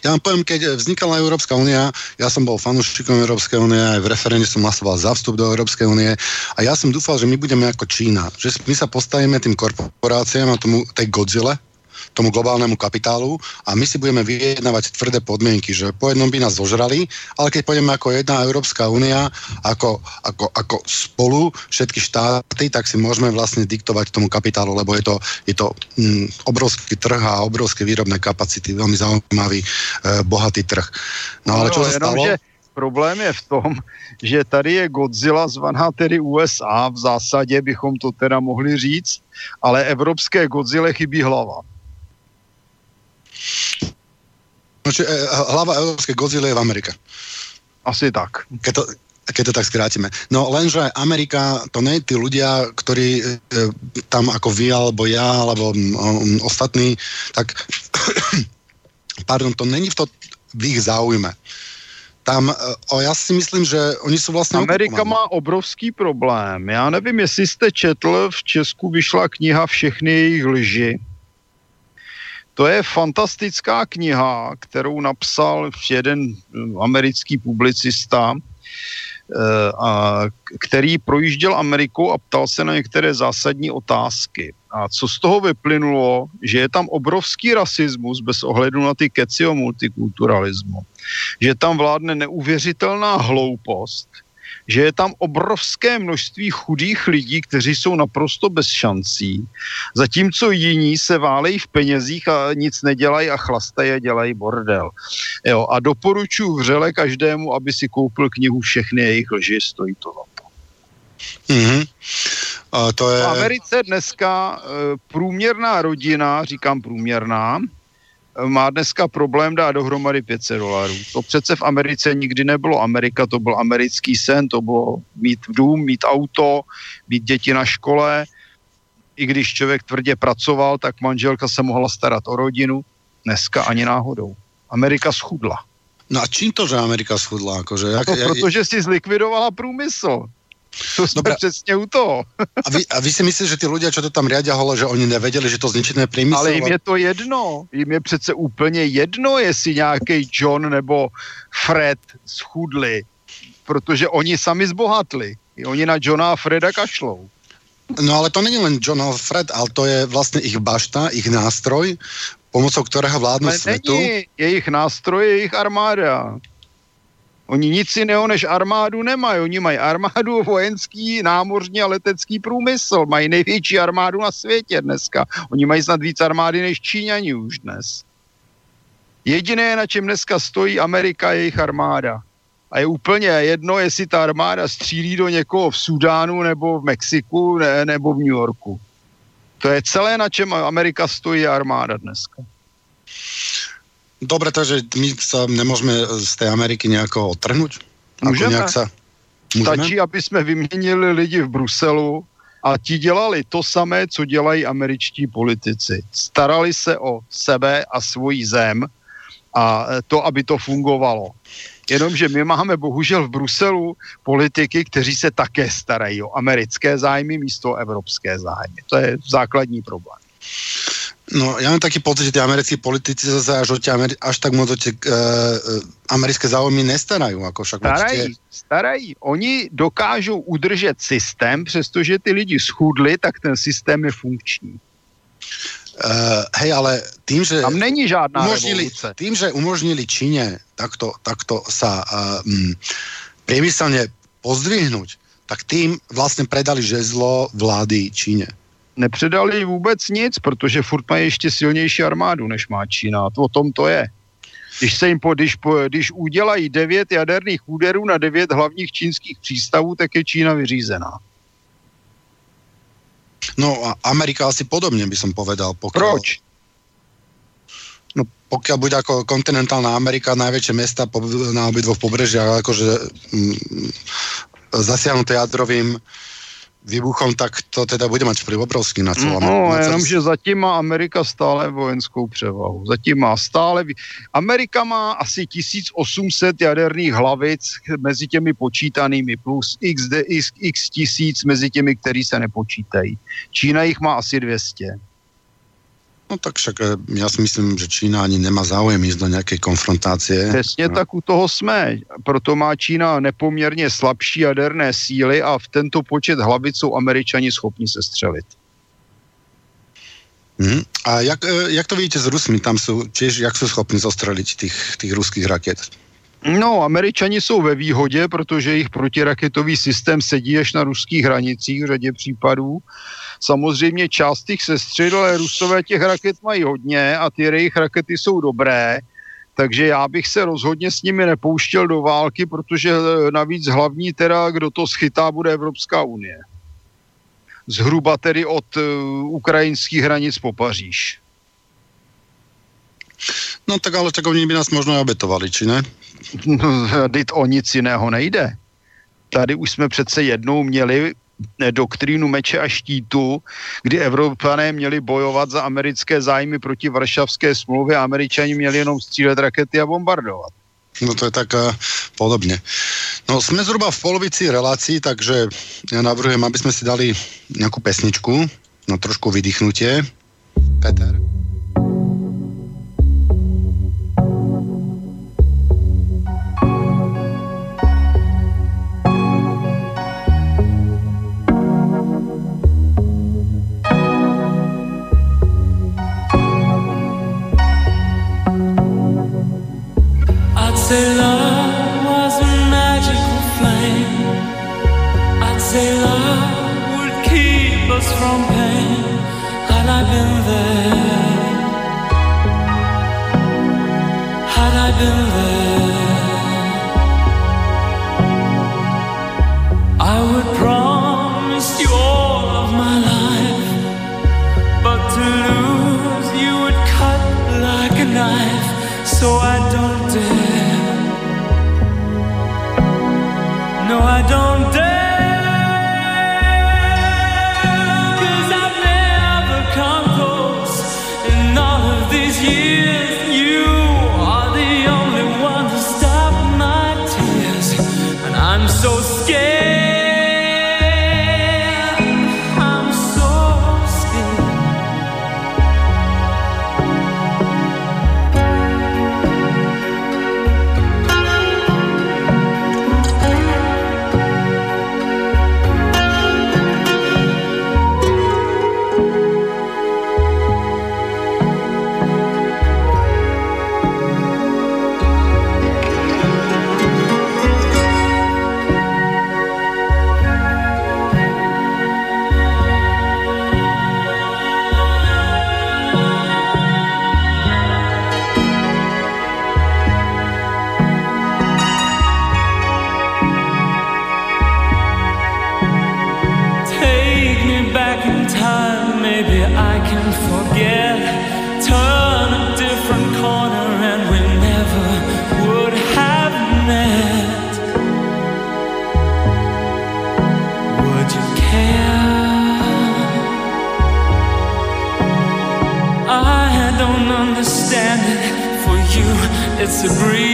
Ja vám poviem, keď vznikala Európska únia, ja som bol fanúšikom Európskej únie, aj v referende som hlasoval za vstup do Európskej únie a ja som dúfal, že my budeme ako Čína, že my sa postavíme tým korporáciám a tomu, tej Godzilla, tomu globálnemu kapitálu a my si budeme vyjednávať tvrdé podmienky, že po jednom by nás zožrali, ale keď pôjdeme ako jedna Európska únia, ako, ako, ako spolu všetky štáty, tak si môžeme vlastne diktovať tomu kapitálu, lebo je to, je to mm, obrovský trh a obrovské výrobné kapacity, veľmi zaujímavý, e, bohatý trh. No ale no, čo sa stalo? Že problém je v tom, že tady je Godzilla zvaná tedy USA, v zásadě bychom to teda mohli říct, ale evropské Godzilla chybí hlava. Čiže e, hlava európskej Godzilla je v Amerike. Asi tak. Keď to, keď to tak skrátime. No lenže Amerika, to nie tí ľudia, ktorí e, tam ako vy, alebo ja, alebo um, ostatní, tak pardon, to není v, to, v ich záujme. Tam, o, já si myslím, že oni jsou vlastně... Amerika okupovaní. má obrovský problém. Já nevím, jestli jste četl, v Česku vyšla kniha Všechny jejich lži to je fantastická kniha, kterou napsal jeden americký publicista, eh, který projížděl Ameriku a ptal se na některé zásadní otázky. A co z toho vyplynulo, že je tam obrovský rasismus bez ohledu na ty keci o multikulturalismu. Že tam vládne neuvěřitelná hloupost, že je tam obrovské množství chudých lidí, kteří jsou naprosto bez šancí, zatímco jiní se válejí v penězích a nic nedělají a chlastají a dělají bordel. Jo, a doporučuji vřele každému, aby si koupil knihu Všechny jejich lži, stojí to za to. Mm-hmm. A to je... V Americe dneska e, průměrná rodina, říkám průměrná, má dneska problém dát dohromady 500 dolarů. To přece v Americe nikdy nebylo. Amerika to byl americký sen, to bylo mít dům, mít auto, mít děti na škole. I když člověk tvrdě pracoval, tak manželka se mohla starat o rodinu. Dneska ani náhodou. Amerika schudla. No a čím to, že Amerika schudla? Akože, jak, no, protože si zlikvidovala průmysl. To jsme Dobre. přesně u toho. A vy, a vy si myslíte, že ty lidé, co to tam riadia hole, že oni nevěděli, že to zničené průmysl? Ale jim je to jedno. Jim je přece úplně jedno, jestli nějaký John nebo Fred schudli, protože oni sami zbohatli. Oni na Johna a Freda kašlou. No ale to není len John a Fred, ale to je vlastně ich bašta, ich nástroj, pomocou kterého vládnu ale světu. Není jejich nástroj, jejich armáda. Oni nic jiného než armádu nemají. Oni mají armádu, vojenský, námořní a letecký průmysl. Mají největší armádu na světě dneska. Oni mají snad víc armády než Číňani už dnes. Jediné, na čem dneska stojí Amerika, je jejich armáda. A je úplně jedno, jestli ta armáda střílí do někoho v Sudánu nebo v Mexiku ne, nebo v New Yorku. To je celé, na čem Amerika stojí armáda dneska. Dobre, takže my sa nemôžeme z tej Ameriky nejako odtrhnúť? Můžeme. Nejak sa... Můžeme? Stačí, aby jsme vyměnili lidi v Bruselu a ti dělali to samé, co dělají američtí politici. Starali se o sebe a svoji zem a to, aby to fungovalo. Jenomže my máme bohužel v Bruselu politiky, kteří se také starají o americké zájmy místo evropské zájmy. To je základní problém. No, ja mám taký pocit, že tí americkí politici sa až, Ameri- až tak moc o tie uh, americké záujmy nestarajú. Ako však starají, určite... starají. Oni dokážou udržet systém, přestože ty lidi schudli, tak ten systém je funkční. Uh, hej, ale tým, že... Tam není žádná umožnili, revoluce. Tým, že umožnili Číne takto, takto sa uh, um, priemyselne pozdvihnúť, tak tým vlastne predali žezlo vlády Číne nepředali vůbec nic, protože furt mají ještě silnější armádu, než má Čína. To, o tom to je. Když, se jim po, když, po, když udělají devět jaderných úderů na devět hlavních čínských přístavů, tak je Čína vyřízená. No a Amerika asi podobně by som povedal. Pokiaľ, Proč? No pokiaľ bude ako kontinentálna Amerika najväčšie mesta na obidvoch pobrežiach akože mm, zasiahnuté jadrovým výbuchom, tak to teda bude mať vplyv obrovský na celou No, na jenom, že zatím má Amerika stále vojenskou převahu. Zatím má stále... Amerika má asi 1800 jaderných hlavic mezi těmi počítanými plus x, x, x tisíc mezi těmi, který se nepočítají. Čína jich má asi 200. No tak však eh, já si myslím, že Čína ani nemá záujem jít do nějaké konfrontácie. Přesně no. tak u toho jsme. Proto má Čína nepoměrně slabší jaderné síly a v tento počet hlavic jsou američani schopni se střelit. Hmm. A jak, eh, jak to vidíte s Rusmi? Tam jsou, čiž jak jsou schopni zastřelit těch, těch ruských raket? No, američani jsou ve výhodě, protože jejich protiraketový systém sedí až na ruských hranicích v řadě případů. Samozřejmě část těch sestřel, ale rusové těch raket mají hodně a ty jejich rakety jsou dobré, takže já bych se rozhodně s nimi nepouštěl do války, protože eh, navíc hlavní teda, kdo to schytá, bude Evropská unie. Zhruba tedy od uh, ukrajinských hranic po Paříž. No tak ale tak oni by nás možno obetovali, či ne? No, o nic jiného nejde. Tady už jsme přece jednou měli doktrínu meče a štítu, kdy Evropané měli bojovat za americké zájmy proti Varšavské smlouvě a Američani měli jenom střílet rakety a bombardovat. No to je tak uh, podobně. No jsme zhruba v polovici relací, takže já navrhujem, aby jsme si dali nějakou pesničku na trošku vydýchnutie. Peter. so scared. It's a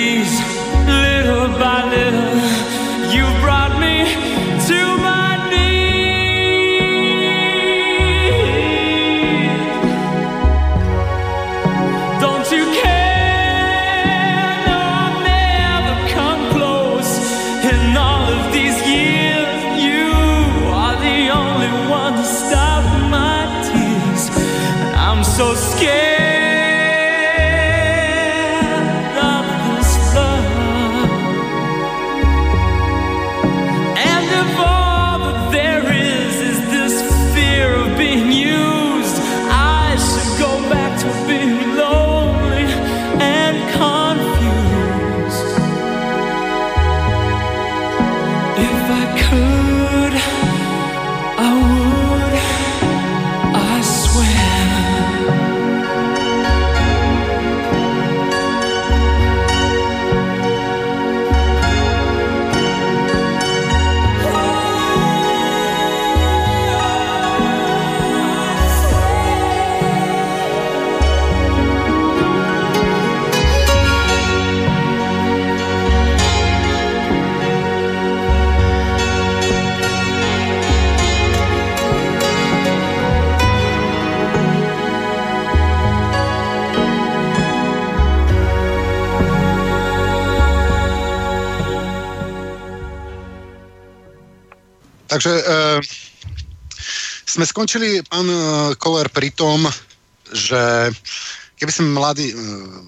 Takže e, sme skončili, pán e, Koller, pri tom, že keby sme mali e,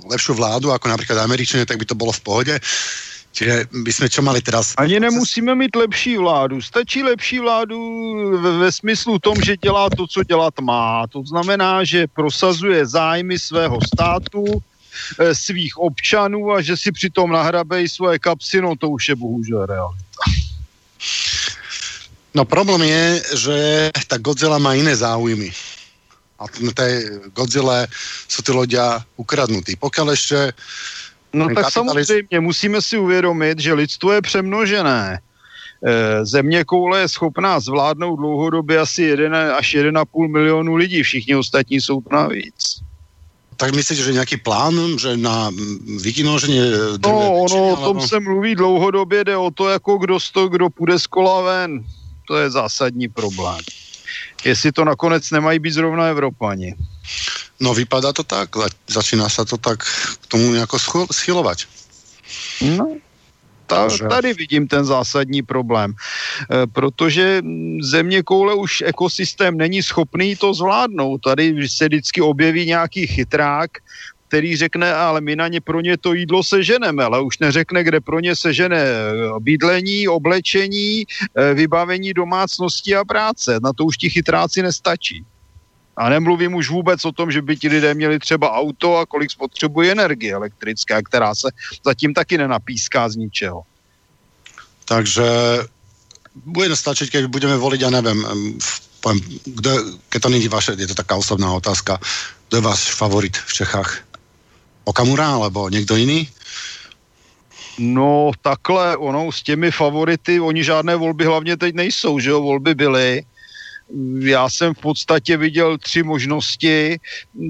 lepšiu vládu, ako napríklad Američania, tak by to bolo v pohode. Čiže by sme čo mali teraz? Ani nemusíme mít lepší vládu. Stačí lepší vládu ve, ve smyslu tom, že dělá to, co dělat má. To znamená, že prosazuje zájmy svého státu, eh, svých občanů a že si přitom nahrabej svoje kapsy, no to už je bohužel realita. No problém je, že tá Godzilla má iné záujmy. A na tej Godzilla sú tí ľudia ukradnutí. Pokiaľ ešte No tak kapitalism- samozřejmě musíme si uvědomit, že lidstvo je přemnožené. Eh, Země koule je schopná zvládnout dlouhodobě asi 1 až 1,5 milionu lidí, všichni ostatní jsou to navíc. tak myslíte, že nejaký plán, že na mm, vykinoženie No, ono o tom se mluví dlouhodobě, jde o to, jako kdo, sto, kdo půjde z kola ven. To je zásadní problém. Jestli to nakonec nemají být zrovna Evropani. No vypadá to tak, za- začíná sa to tak k tomu nejako scho- schylovať. No, ta, tady vidím ten zásadní problém. E, protože země koule už ekosystém není schopný to zvládnout. Tady se vždycky objeví nějaký chytrák, který řekne, ale my na ně pro ně to jídlo seženeme, ale už neřekne, kde pro ně sežene e, bydlení, oblečení, e, vybavení domácnosti a práce. Na to už ti chytráci nestačí. A nemluvím už vůbec o tom, že by ti lidé měli třeba auto a kolik spotřebuje energie elektrické, která se zatím taky nenapíská z ničeho. Takže bude stačiť, keď budeme voliť, ja neviem, em, v- poviem, kdo, keď to není vaše, je to taká osobná otázka, kdo je váš favorit v Čechách? Okamura alebo niekto iný? No takhle, ono s těmi favority, oni žádné volby hlavně teď nejsou, že jo, volby byly. Já jsem v podstatě viděl tři možnosti,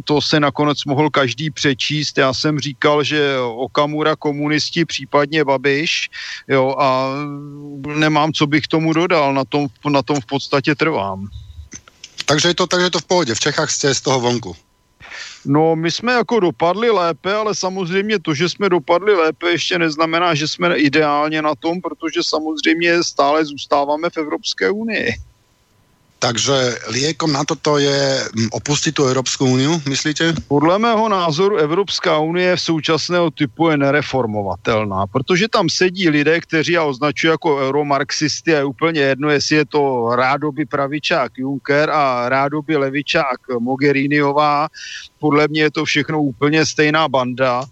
to se nakonec mohl každý přečíst. Já jsem říkal, že Okamura komunisti, případně Babiš, jo, a nemám, co bych tomu dodal, na tom, na tom v podstatě trvám. Takže je to, takže je to v pohodě. V Čechách jste z toho vonku. No, my jsme jako dopadli lépe, ale samozřejmě to, že jsme dopadli lépe, ještě neznamená, že jsme ideálně na tom, protože samozřejmě stále zůstáváme v Evropské unii. Takže liekom na toto je mm, opustiť tú Európsku úniu, myslíte? Podle mého názoru Evropská unie v současného typu je nereformovatelná, protože tam sedí lidé, kteří já označuji jako euromarxisty a je úplně jedno, jestli je to rádoby pravičák Juncker a rádoby levičák Mogheriniová. Podle mě je to všechno úplně stejná banda.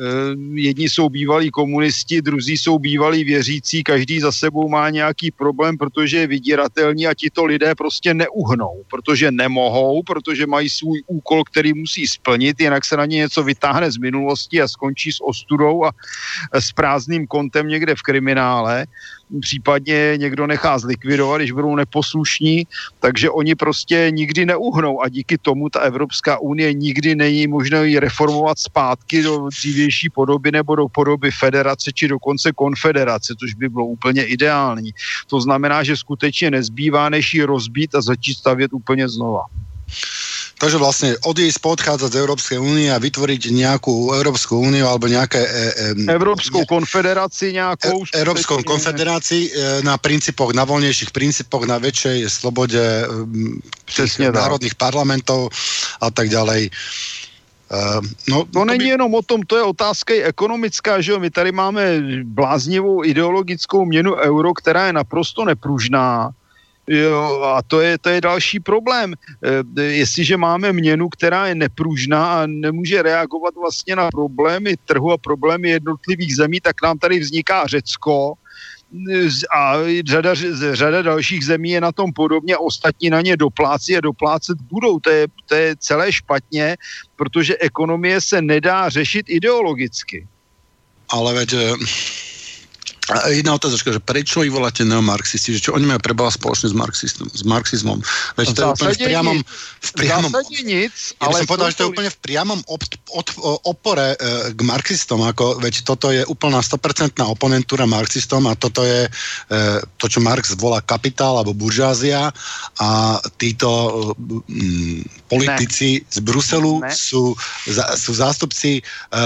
Eh, Jedni jsou bývalí komunisti, druzí jsou bývalí věřící, každý za sebou má nějaký problém, protože je vydíratelný a tito lidé prostě neuhnou, protože nemohou, protože mají svůj úkol, který musí splnit, jinak se na ně něco vytáhne z minulosti a skončí s ostudou a s prázdným kontem někde v kriminále. Případně někdo nechá zlikvidovat, když budou neposlušní, takže oni prostě nikdy neuhnou a díky tomu ta Evropská unie nikdy není možno ji reformovat zpátky do dřívější podoby nebo do podoby federace či dokonce konfederace, což by bylo úplně ideální. To znamená, že skutečně nezbývá, než ji rozbít a začít stavět úplně znova. Takže vlastne odísť, podchádzať z Európskej únie a vytvoriť nejakú Európsku úniu alebo nejaké... E, e, Európskou ne, konfederaci nejakou... E, Európskou konfederácii e, na princípoch, na voľnejších princípoch, na väčšej slobode e, národných parlamentov a tak ďalej. Uh, no, to není by... jenom o tom, to je otázka i ekonomická, že jo? My tady máme bláznivou ideologickou měnu euro, která je naprosto nepružná Jo, a to je, to je další problém. E, jestliže máme měnu, která je nepružná a nemůže reagovat vlastně na problémy trhu a problémy jednotlivých zemí, tak nám tady vzniká Řecko, a řada, řada dalších zemí je na tom podobně, ostatní na ně doplácí a doplácet budou. To je, to je celé špatně, protože ekonomie se nedá řešit ideologicky. Ale veď a jedna otázočka, že prečo ich voláte neomarxisti, že čo oni majú preboha spoločne s, marxistom, s marxizmom? Veď to je úplne v priamom... V priamom nic, ja ale... som povedal, že to je úplne v priamom op, od, opore e, k marxistom, ako, veď toto je úplná 100% oponentúra marxistom a toto je e, to, čo Marx volá kapitál alebo buržázia a títo e, politici ne. z Bruselu ne. sú, za, sú zástupci e,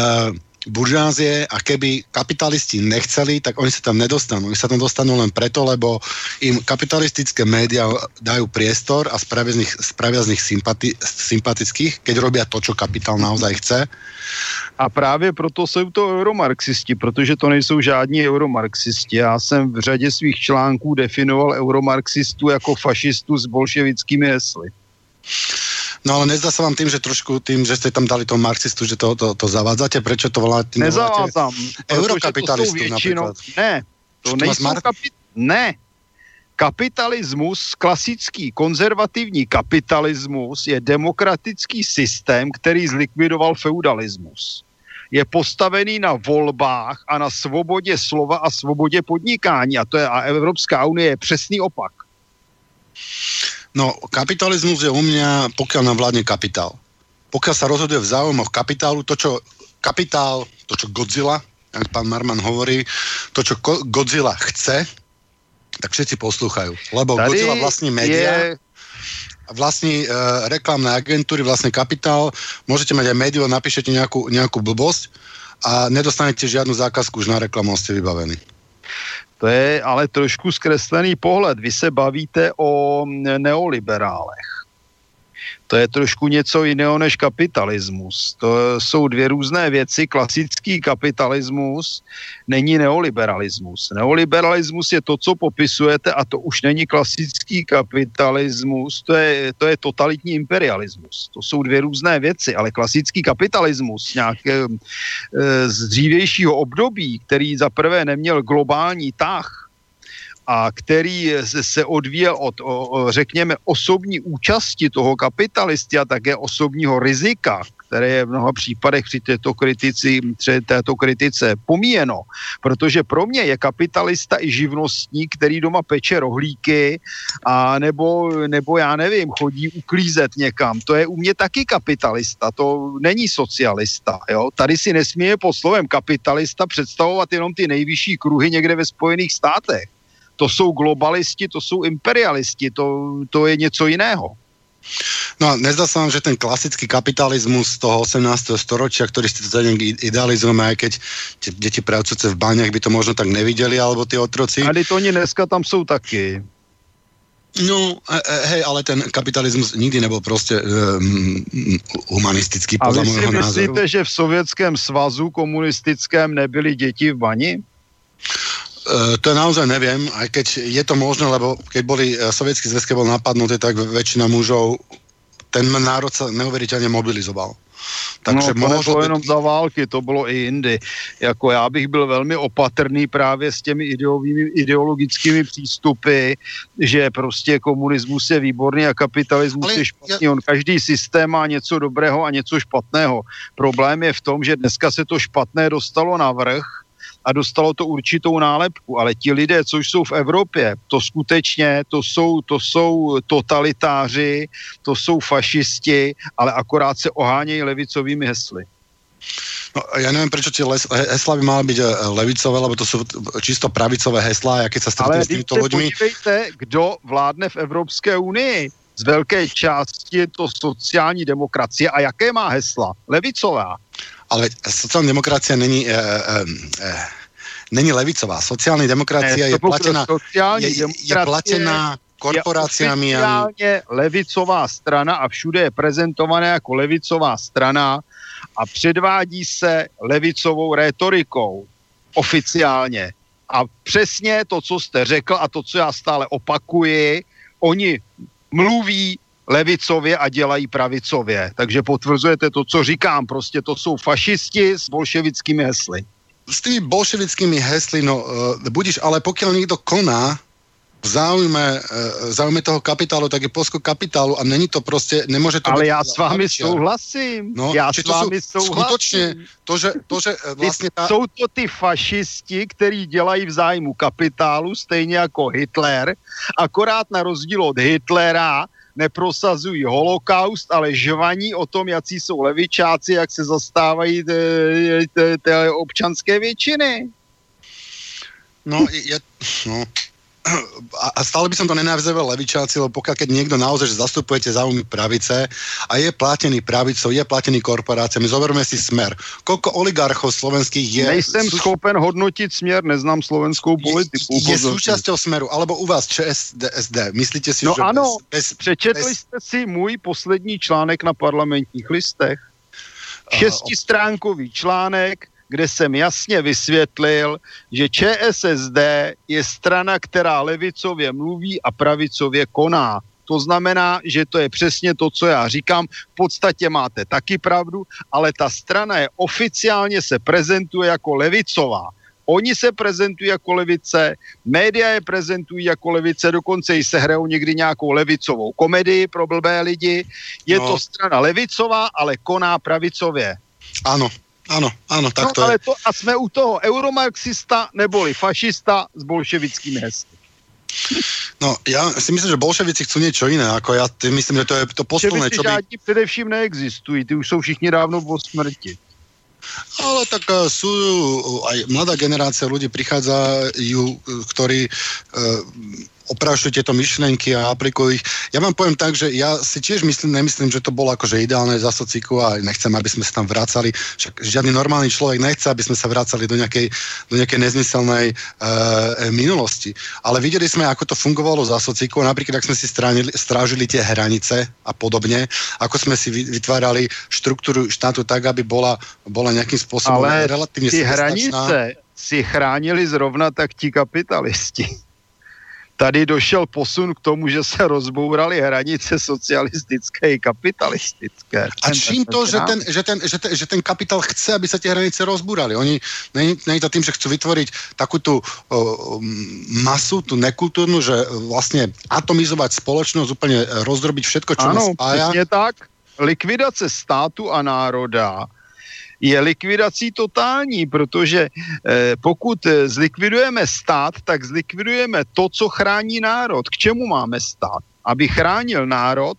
buržázie a keby kapitalisti nechceli, tak oni sa tam nedostanú. Oni sa tam dostanú len preto, lebo im kapitalistické médiá dajú priestor a spravia z nich, spravia z nich sympati, sympatických, keď robia to, čo kapitál naozaj chce. A právě proto jsou to euromarxisti, protože to nejsou žádní euromarxisti. Já jsem v řadě svých článků definoval euromarxistu jako fašistu s bolševickými hesly. No ale nezdá sa vám tým, že trošku tým, že ste tam dali toho marxistu, že to, to, to zavádzate? Prečo to voláte? Nezavádzam. Eurokapitalistu napríklad. Ne, to nejsou mar... kapi... Ne, kapitalismus, klasický konzervativní kapitalismus je demokratický systém, který zlikvidoval feudalismus. Je postavený na volbách a na svobodě slova a svobodě podnikání. A to je a Evropská unie je přesný opak. No, kapitalizmus je u mňa, pokiaľ nám vládne kapitál. Pokiaľ sa rozhoduje v záujmoch kapitálu, to, čo kapitál, to, čo Godzilla, jak pán Marman hovorí, to, čo Godzilla chce, tak všetci poslúchajú. Lebo Tady Godzilla vlastní média, je... vlastní uh, reklamné agentúry, vlastný kapitál, môžete mať aj médiu, napíšete nejakú, nejakú blbosť a nedostanete žiadnu zákazku, už na reklamu ste vybavení. To je ale trošku zkreslený pohled. Vy se bavíte o neoliberálech. To je trošku něco jiného než kapitalismus. To jsou dvě různé věci. Klasický kapitalismus není neoliberalismus. Neoliberalismus je to, co popisujete a to už není klasický kapitalismus, to je, to je totalitní imperialismus. To jsou dvě různé věci, ale klasický kapitalismus nějaké e, z dřívějšího období, který za prvé neměl globální tah, a který se odvíjel od, řekněme, osobní účasti toho kapitalisty a také osobního rizika, které je v mnoha případech při této, kritici, při této kritice pomíjeno. Protože pro mě je kapitalista i živnostník, který doma peče rohlíky a nebo, nebo já nevím, chodí uklízet někam. To je u mě taky kapitalista, to není socialista. Jo? Tady si nesmíme pod slovem kapitalista představovat jenom ty nejvyšší kruhy někde ve Spojených státech to jsou globalisti, to jsou imperialisti, to, to je něco jiného. No a nezdá sa vám, že ten klasický kapitalizmus z toho 18. storočia, ktorý ste to nejak idealizujeme, aj keď tie deti pracujúce v báňach by to možno tak nevideli, alebo tí otroci. Ale to oni dneska tam sú taky. No, e, e, hej, ale ten kapitalismus nikdy nebol prostě um, humanistický, názoru. A vy si myslíte, že v Sovětském svazu komunistickém nebyli děti v bani? Uh, to naozaj neviem, aj keď je to možné, lebo keď boli uh, sovietský zväz, keď bol napadnutý, tak väčšina mužov, ten národ sa neuveriteľne mobilizoval. Takže no, to nebylo být... jenom za války, to bylo i jindy. Jako já bych byl velmi opatrný právě s těmi ideologickými přístupy, že prostě komunismus je výborný a kapitalismus Ale je špatný. Já... On každý systém má něco dobrého a něco špatného. Problém je v tom, že dneska se to špatné dostalo na vrch a dostalo to určitou nálepku, ale ti lidé, co jsou v Evropě, to skutečně, to jsou, to jsou totalitáři, to jsou fašisti, ale akorát se ohánějí levicovými hesly. No, ja neviem, prečo tie les, hesla by mali byť e, levicové, lebo to sú čisto pravicové heslá, a keď sa stretnú s týmito ľuďmi... Ale podívejte, kdo vládne v Evropské unii. Z velké části je to sociální demokracie. A jaké má hesla? Levicová. Ale sociální demokracia není... E, e, e, není levicová. Sociální demokracia ne, je platená, je, je platená korporáciami. Je oficiálně levicová strana a všude je prezentovaná jako levicová strana a předvádí se levicovou rétorikou oficiálně. A přesně to, co jste řekl a to, co já stále opakuji, oni mluví levicově a dělají pravicově. Takže potvrzujete to, co říkám. Prostě to jsou fašisti s bolševickými hesly. S tými bolševickými hesly, no uh, budíš, ale pokud někdo koná v záujme, v e, záujme toho kapitálu, tak je polsko kapitálu a není to prostě, nemůže to Ale já s vámi akčia. souhlasím. No, já s vámi souhlasím. Skutečně to, že, to, že e, vlastně ta... Jsou to ty fašisti, kteří dělají v zájmu kapitálu, stejně jako Hitler, akorát na rozdíl od Hitlera neprosazují holokaust, ale žvaní o tom, jaký jsou levičáci, jak se zastávají té občanské většiny. No, je, no, a stále by som to nenavizoval levičáci, lebo pokiaľ keď niekto naozaj že zastupujete záujmy pravice a je platený pravicou, je platený korporáciami, zoberme si smer. Koľko oligarchov slovenských je... Nejsem sú... schopen hodnotiť smer, neznám slovenskou politiku. Je, je súčasťou smeru, alebo u vás ČSD. Myslíte si, no že ano, bez, bez, přečetli bez... jste si můj poslední článek na parlamentních listech? Šestistránkový článek, kde jsem jasně vysvětlil, že ČSSD je strana, která levicově mluví a pravicově koná. To znamená, že to je přesně to, co já říkám. V podstatě máte taky pravdu, ale ta strana je oficiálně se prezentuje jako levicová. Oni se prezentují jako levice, média je prezentují jako levice, dokonce i se hrajou někdy nějakou levicovou komedii pro blbé lidi. Je no. to strana levicová, ale koná pravicově. Ano, ano, ano, tak no, to ale je. To, a jsme u toho euromarxista neboli fašista s bolševickými hesly. No, já si myslím, že bolševici chcou něco jiné, jako já ty myslím, že to je to postupné, čo by... především neexistují, ty už jsou všichni dávno po smrti. Ale tak uh, sú aj mladá generácia ľudí prichádzajú, ktorí oprašujú tieto myšlenky a aplikujú ich. Ja vám poviem tak, že ja si tiež myslím, nemyslím, že to bolo akože ideálne za sociku a nechcem, aby sme sa tam vracali. Však žiadny normálny človek nechce, aby sme sa vracali do nejakej, do nejakej nezmyselnej uh, minulosti. Ale videli sme, ako to fungovalo za sociku. Napríklad, ak sme si stránili, strážili tie hranice a podobne, ako sme si vytvárali štruktúru štátu tak, aby bola, bola nejakým spôsobom Ale relatívne ty hranice si chránili zrovna tak ti kapitalisti tady došel posun k tomu, že se rozbouraly hranice socialistické i kapitalistické. A čím to, že ten, že, ten, že, ten, že ten kapitál chce, aby se ty hranice rozbúrali? Oni, není, není to tým, že chcú vytvoriť takú tú uh, masu, tu nekultúrnu, že vlastně atomizovať spoločnosť, úplně rozdrobiť všetko, čo ano, nás spája. Ano, tak. Likvidace státu a národa je likvidací totální, protože eh, pokud eh, zlikvidujeme stát, tak zlikvidujeme to, co chrání národ. K čemu máme stát? Aby chránil národ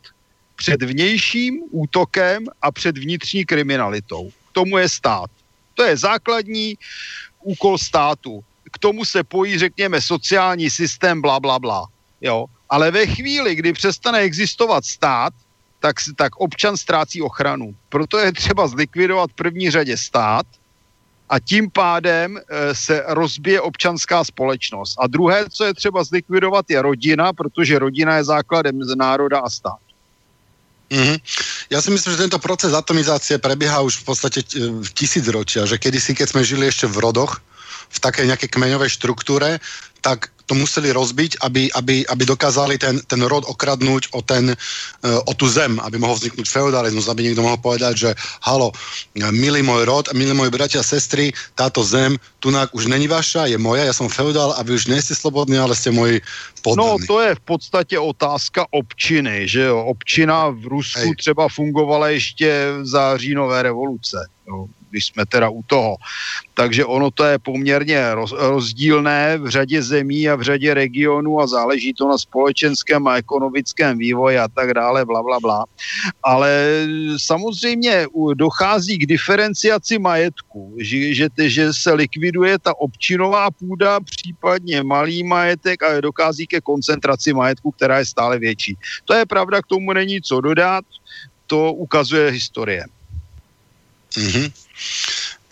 před vnějším útokem a před vnitřní kriminalitou. K tomu je stát. To je základní úkol státu. K tomu se pojí, řekněme, sociální systém, bla, bla, bla. Jo? Ale ve chvíli, kdy přestane existovat stát, tak, tak občan ztrácí ochranu. Proto je třeba zlikvidovat v první řadě stát a tím pádem e, se rozbije občanská společnost. A druhé, co je třeba zlikvidovat, je rodina, protože rodina je základem národa a stát. Mm-hmm. Ja si myslím, že tento proces atomizácie prebieha už v podstate v tisícročia, že kedysi, keď sme žili ešte v rodoch, v také nejakej kmeňovej štruktúre, tak to museli rozbiť, aby, aby, aby dokázali ten, ten rod okradnúť o, ten, eh, o tu zem, aby mohol vzniknúť feudalizmus, aby niekto mohol povedať, že halo, milý môj rod, milí moji bratia a sestry, táto zem tu už není vaša, je moja, ja som feudál a vy už nejste slobodní, ale ste moji poddaní. No to je v podstatě otázka občiny, že jo. Občina v Rusku Hej. třeba fungovala ještě za říjnové revoluce. Jo když jsme teda u toho. Takže ono to je poměrně roz, rozdílné v řadě zemí a v řadě regionů a záleží to na společenském a ekonomickém vývoji a tak dále, bla, bla, bla. Ale samozřejmě dochází k diferenciaci majetku, že, že, že se likviduje ta občinová půda, případně malý majetek a dochází ke koncentraci majetku, která je stále větší. To je pravda, k tomu není co dodat, to ukazuje historie. Mm-hmm.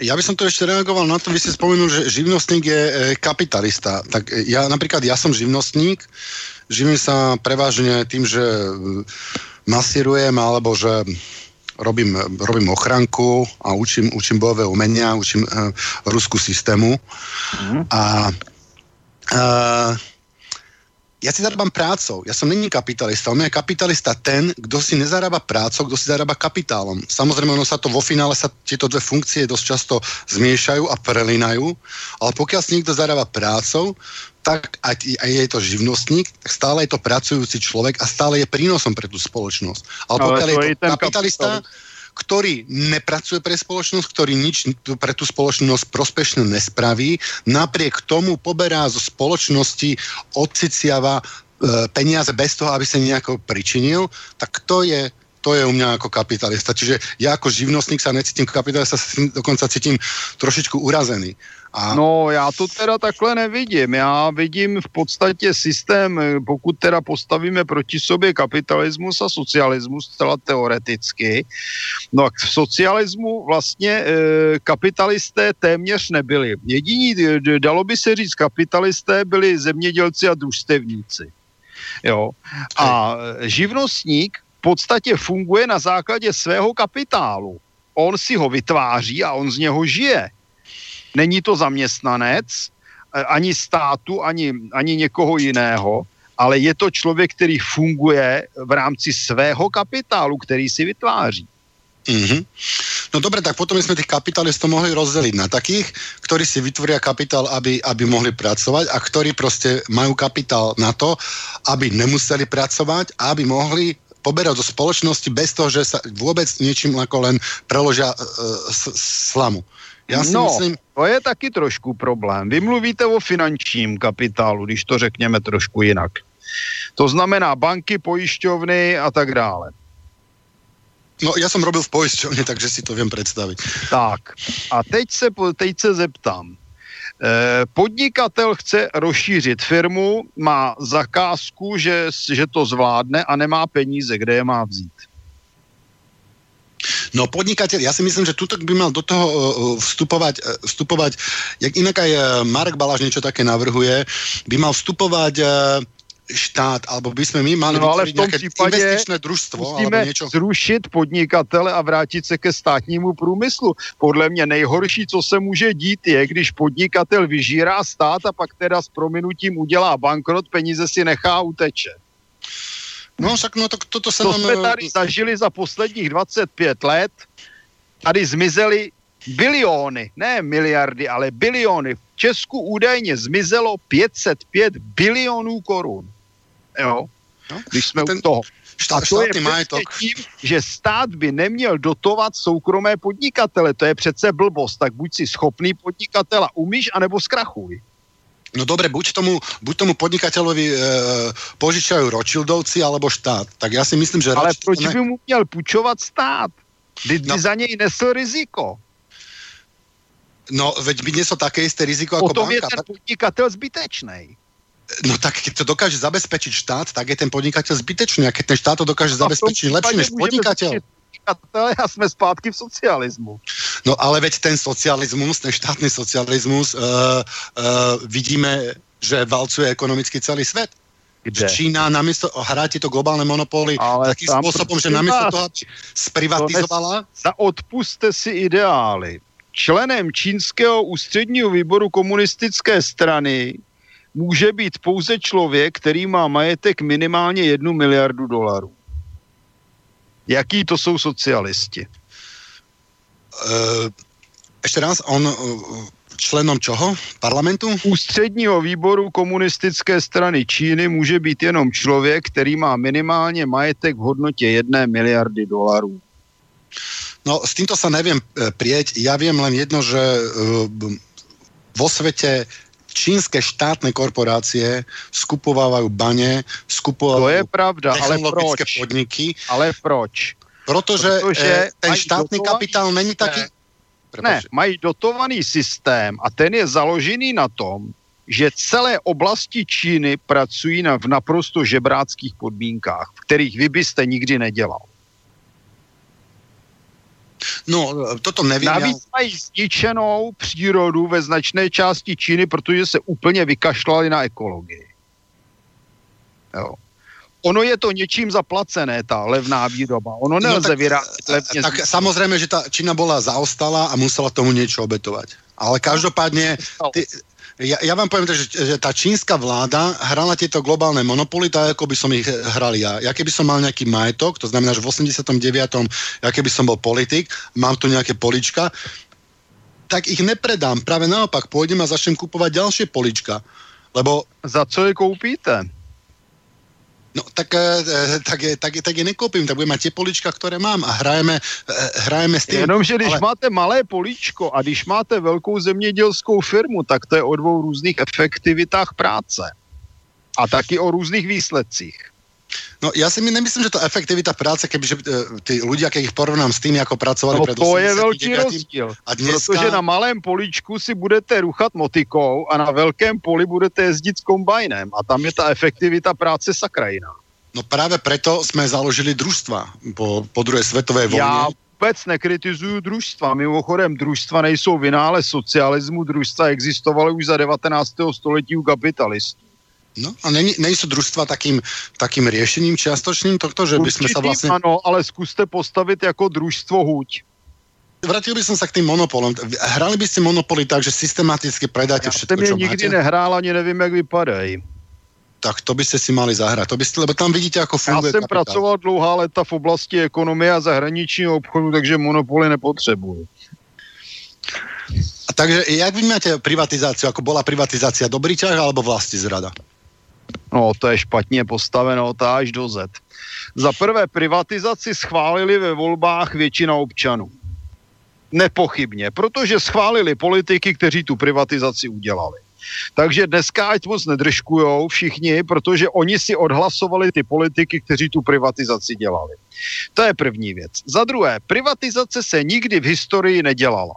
Ja by som to ešte reagoval na to, vy ste spomenul, že živnostník je e, kapitalista. Tak ja napríklad, ja som živnostník, živím sa prevažne tým, že e, masírujem, alebo že robím, robím ochranku a učím, učím bojové umenia, učím uh, rusku systému. Mm. A uh, ja si zarábam prácou. Ja som není kapitalista. On je kapitalista ten, kdo si nezarába prácou, kdo si zarába kapitálom. Samozrejme, ono sa to vo finále sa tieto dve funkcie dosť často zmiešajú a prelinajú, ale pokiaľ si niekto zarába prácou, tak aj je to živnostník, tak stále je to pracujúci človek a stále je prínosom pre tú spoločnosť. Ale pokiaľ ale je to kapitalista, kapital ktorý nepracuje pre spoločnosť, ktorý nič pre tú spoločnosť prospešne nespraví, napriek tomu poberá zo spoločnosti, odciciava e, peniaze bez toho, aby sa nejako pričinil, tak to je to je u mňa ako kapitalista. Čiže ja ako živnostník sa necítim kapitalista, sa dokonca cítim trošičku urazený. A... No já to teda takhle nevidím. Já vidím v podstatě systém, pokud teda postavíme proti sobě kapitalismus a socialismus, zcela teoreticky, no a v socialismu vlastně e, kapitalisté téměř nebyli. Jediní, dalo by se říct, kapitalisté byli zemědělci a družstevníci. Jo. A živnostník v podstatě funguje na základě svého kapitálu. On si ho vytváří a on z něho žije. Není to zaměstnanec eh, ani státu, ani, ani někoho jiného, ale je to člověk, který funguje v rámci svého kapitálu, který si vytváří. Mm-hmm. No dobre, tak potom sme tých kapitalistov mohli rozdeliť na takých, ktorí si vytvoria kapitál, aby, aby mohli pracovať a ktorí proste majú kapitál na to, aby nemuseli pracovať a aby mohli poberať do spoločnosti bez toho, že sa vôbec niečím ako len preložia uh, slamu. Já si no, myslím... to je taky trošku problém. Vy mluvíte o finančním kapitálu, když to řekněme trošku jinak. To znamená banky, pojišťovny a tak dále. No, já jsem robil v pojišťovně, takže si to vím představit. Tak, a teď se, teď se zeptám. Eh, podnikatel chce rozšířit firmu, má zakázku, že, že to zvládne a nemá peníze, kde je má vzít. No podnikateľ, ja si myslím, že tuto by mal do toho uh, vstupovať, uh, vstupovať, jak inak aj Marek Baláš niečo také navrhuje, by mal vstupovať štát, alebo by sme my mali no, ale v tom případě investičné družstvo musíme niečo. zrušit podnikatele a vrátit se ke státnímu průmyslu. Podle mě nejhorší, co se může dít, je, když podnikatel vyžírá stát a pak teda s prominutím udělá bankrot, peníze si nechá uteče. No však no tak toto se to nám... jsme tady zažili za posledních 25 let. Tady zmizely biliony, ne miliardy, ale biliony. V Česku údajně zmizelo 505 bilionů korun. Jo? No, Když jsme ten... u toho. A to je majetok. tím, že stát by neměl dotovat soukromé podnikatele. To je přece blbost. Tak buď si schopný podnikatela umíš, anebo zkrachuj. No dobre, buď tomu, buď tomu podnikateľovi e, požičajú Rothschildovci alebo štát. Tak ja si myslím, že... Ale Rothschild... proč by mu měl půjčovat stát? Kdy no. za něj nesl riziko. No, veď by nesl také isté riziko ako Potom banka. je ten podnikatel zbytečný. No tak keď to dokáže zabezpečiť štát, tak je ten podnikateľ zbytečný. A keď ten štát to dokáže no, zabezpečiť lepšie než podnikateľ podnikatele a jsme zpátky v socialismu. No ale veď ten socialismus, ten štátny socialismus, uh, uh, vidíme, že valcuje ekonomicky celý svet. Kde? Čína namiesto, hrá tieto globálne monopóly ale takým spôsobom, že namiesto toho, aby sprivatizovala... Za odpuste si ideály. Členem čínského ústředního výboru komunistické strany může být pouze člověk, který má majetek minimálně jednu miliardu dolarů. Jaký to jsou socialisti? Uh, ešte raz, on uh, členom čoho? Parlamentu? Ústředního výboru komunistické strany Číny může být jenom člověk, který má minimálně majetek v hodnotě jedné miliardy dolarů. No, s týmto sa neviem e, prieť. Ja viem len jedno, že e, vo svete čínske štátne korporácie skupovávajú bane, skupovávajú To je pravda, ale proč? podniky, Ale proč? protože, Protože eh, ten mají štátny dotovaný kapitál není taký... Ne, Prepač. mají dotovaný systém a ten je založený na tom, že celé oblasti Číny pracují na, v naprosto žebráckých podmínkách, v kterých vy byste nikdy nedělal. No, toto nevím. Navíc mají zničenou přírodu ve značné části Číny, protože se úplně vykašlali na ekologii. Jo. Ono je to něčím zaplacené, ta levná výroba. Ono No, nelze tak- vyrábět levně. tak samozrejme, že tá Čína bola zaostala a musela tomu niečo obetovať. Ale každopádne, ty, ja, ja vám poviem že, že tá čínska vláda hrala tieto globálne monopoly tak, ako by som ich hral ja. Ja keby som mal nejaký majetok, to znamená, že v 89. ja keby som bol politik, mám tu nejaké polička, tak ich nepredám. Práve naopak, pôjdem a začnem kupovať ďalšie polička. Lebo Za co je koupíte? No tak, eh, tak, je, tak, tak je nekoupím, tak budem mať tie polička, ktoré mám a hrajeme, eh, hrajeme s tým. Jenomže když ale- máte malé políčko a když máte velkou zemědělskou firmu, tak to je o dvou různých efektivitách práce. A taky o různých výsledcích. No ja si mi nemyslím, že to efektivita práce, kebyže eh, tí ľudia, keď ich porovnám s tými, ako pracovali No pred to je velký 89. rozdíl. a dneska- Protože na malém políčku si budete ruchat motikou a na velkém poli budete jezdit s kombajnem. A tam je ta efektivita práce sakrajina. No práve preto sme založili družstva po, po druhej svetovej vojne. Já vůbec nekritizuju družstva. Mimochodem, družstva nejsou vynález socialismu, družstva existovaly už za 19. století u kapitalistů. No a není, nejsou družstva takým, takým riešením čiastočným tohto, že by sme sa Určitým vlastne... ano, ale zkuste postavit jako družstvo huť. Vrátil by som sa k tým monopolom. Hrali by ste monopoly tak, že systematicky predáte Já všetko, čo nikdy máte? nehrál, ani nevím, jak vypadají. Tak to by ste si mali zahrať. To by ste, lebo tam vidíte, ako Já funguje jsem kapitál. pracoval dlouhá léta v oblasti ekonomie a zahraničního obchodu, takže monopoly nepotřebuju. A takže jak vnímate privatizáciu? Ako bola privatizácia dobrý ťah alebo vlasti zrada? No, to je špatně postaveno, to až do Z. Za prvé privatizaci schválili ve volbách většina občanů. Nepochybně, protože schválili politiky, kteří tu privatizaci udělali. Takže dneska ať moc nedržkujou všichni, protože oni si odhlasovali ty politiky, kteří tu privatizaci dělali. To je první věc. Za druhé, privatizace se nikdy v historii nedělala.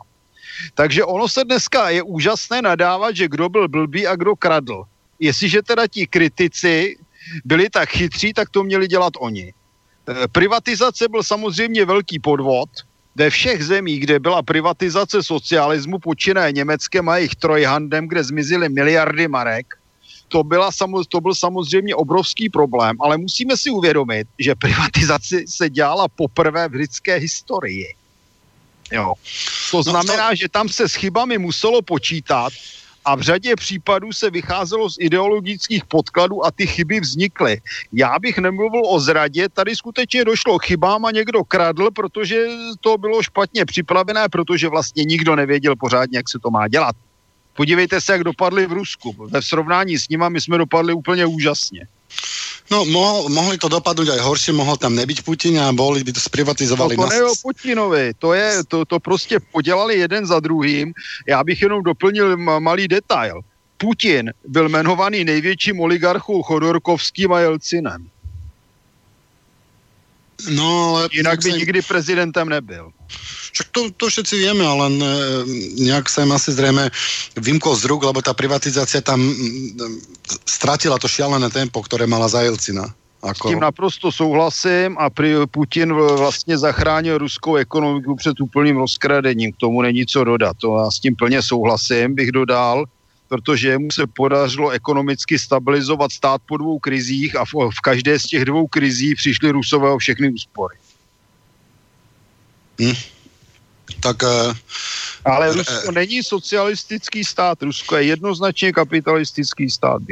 Takže ono se dneska je úžasné nadávat, že kdo byl blbý a kdo kradl. Jestliže teda ti kritici byli tak chytří, tak to měli dělat oni. E, Privatizace byl samozřejmě velký podvod. Ve všech zemích, kde byla privatizace socialismu, počínaje Německem a jejich trojhandem, kde zmizely miliardy marek, to, byla, to byl samozřejmě obrovský problém, ale musíme si uvědomit, že privatizace se dělala poprvé v lidské historii. Jo. To znamená, že tam se s chybami muselo počítat a v řadě případů se vycházelo z ideologických podkladů a ty chyby vznikly. Já bych nemluvil o zradě, tady skutečně došlo chybám a někdo kradl, protože to bylo špatně připravené, protože vlastně nikdo nevěděl pořádně, jak se to má dělat. Podívejte se, jak dopadli v Rusku. Ve srovnání s nima my jsme dopadli úplně úžasně. No, mohol, mohli to dopadnúť aj horšie, mohol tam nebyť Putin a boli by to No sprivatizovali. to ne o Putinovi, to, je, to, to prostě podělali jeden za druhým. Já bych jenom doplnil ma- malý detail. Putin byl jmenovaný největším oligarchou Chodorkovským a Jelcinem. No, ale Jinak by im- nikdy prezidentem nebyl. Však to, to všetci vieme, ale e, nejak sa im asi zrejme vymkol z rúk, lebo tá privatizácia tam stratila to šialené tempo, ktoré mala za Jelcina. S tím naprosto souhlasím a pri, Putin vlastně zachránil ruskou ekonomiku před úplným rozkradením. K tomu není co dodat. To já s tím plně souhlasím, bych dodal, protože mu se podařilo ekonomicky stabilizovat stát po dvou krizích a v, v každé z těch dvou krizí přišli Rusové o všechny úspory. Tak e, Ale Eh, Rusko není socialistický stát, Rusko je jednoznačně kapitalistický stát.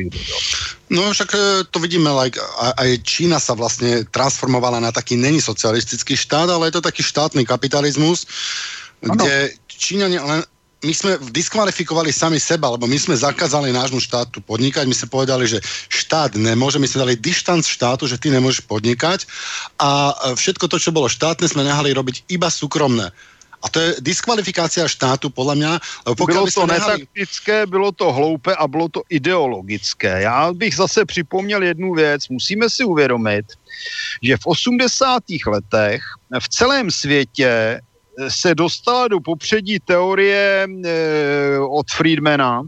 No však e, to vidíme, like, a- aj Čína sa vlastne transformovala na taký, není socialistický štát, ale je to taký štátny kapitalizmus, Ano. kde Číňania len my sme diskvalifikovali sami seba, lebo my sme zakázali nášmu štátu podnikať, my sme povedali, že štát nemôže, my sme dali dištanc štátu, že ty nemôžeš podnikať a všetko to, čo bolo štátne, sme nehali robiť iba súkromné. A to je diskvalifikácia štátu, podle mě. Bylo to nehali... netaktické, bylo to hloupé a bylo to ideologické. Já bych zase připomněl jednu věc. Musíme si uvědomit, že v 80. letech v celém světě se dostala do popředí teorie e, od Friedmana,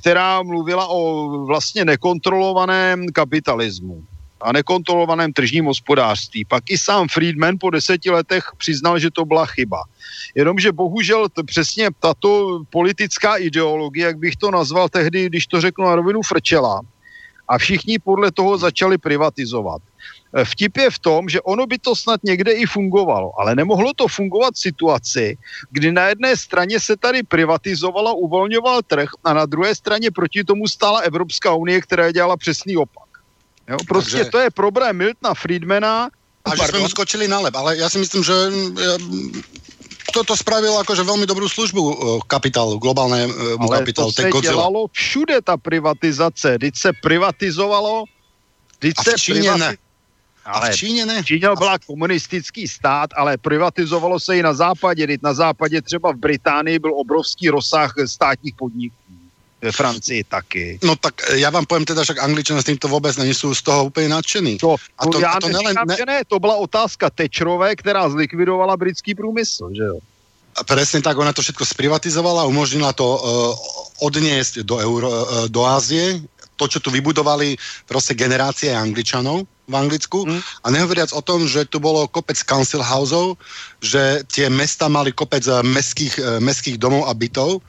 která mluvila o vlastně nekontrolovaném kapitalismu a nekontrolovaném tržním hospodářství. Pak i sám Friedman po deseti letech přiznal, že to byla chyba. Jenomže bohužel t- přesně tato politická ideologie, jak bych to nazval tehdy, když to řeknu na rovinu, frčela. A všichni podle toho začali privatizovat. Eh, vtip je v tom, že ono by to snad někde i fungovalo, ale nemohlo to fungovat v situaci, kdy na jedné straně se tady privatizovalo, uvolňoval trh a na druhé straně proti tomu stála Evropská unie, která dělala přesný opak. Jo, prostě Takže... to je problém Miltona Friedmana. A že jsme mu skočili na lep, ale já si myslím, že toto spravil akože veľmi dobrú službu eh, kapitálu, globálnemu Ale kapitálu. to se dělalo všude ta privatizace. Teď se privatizovalo, teď A v se Číně privati- ne. A v Číně ne. Čína byla komunistický stát, ale privatizovalo se i na západě. Teď na západě třeba v Británii byl obrovský rozsah státních podniků. Ve Francii taky. No tak eh, já vám povím teda, že Angličané s tímto vůbec nejsou z toho úplně nadšení. To, A to- já a to nelen- neříkám, ne- že ne, to byla otázka Tečerové, která zlikvidovala britský průmysl, že jo? A Presne tak, ona to všetko sprivatizovala, umožnila to uh, odniesť do, Euro, uh, do Ázie, to, čo tu vybudovali proste generácie Angličanov v Anglicku. Mm. A nehovoriac o tom, že tu bolo kopec council houseov, že tie mesta mali kopec eh, mestských, eh, mestských domov a bytov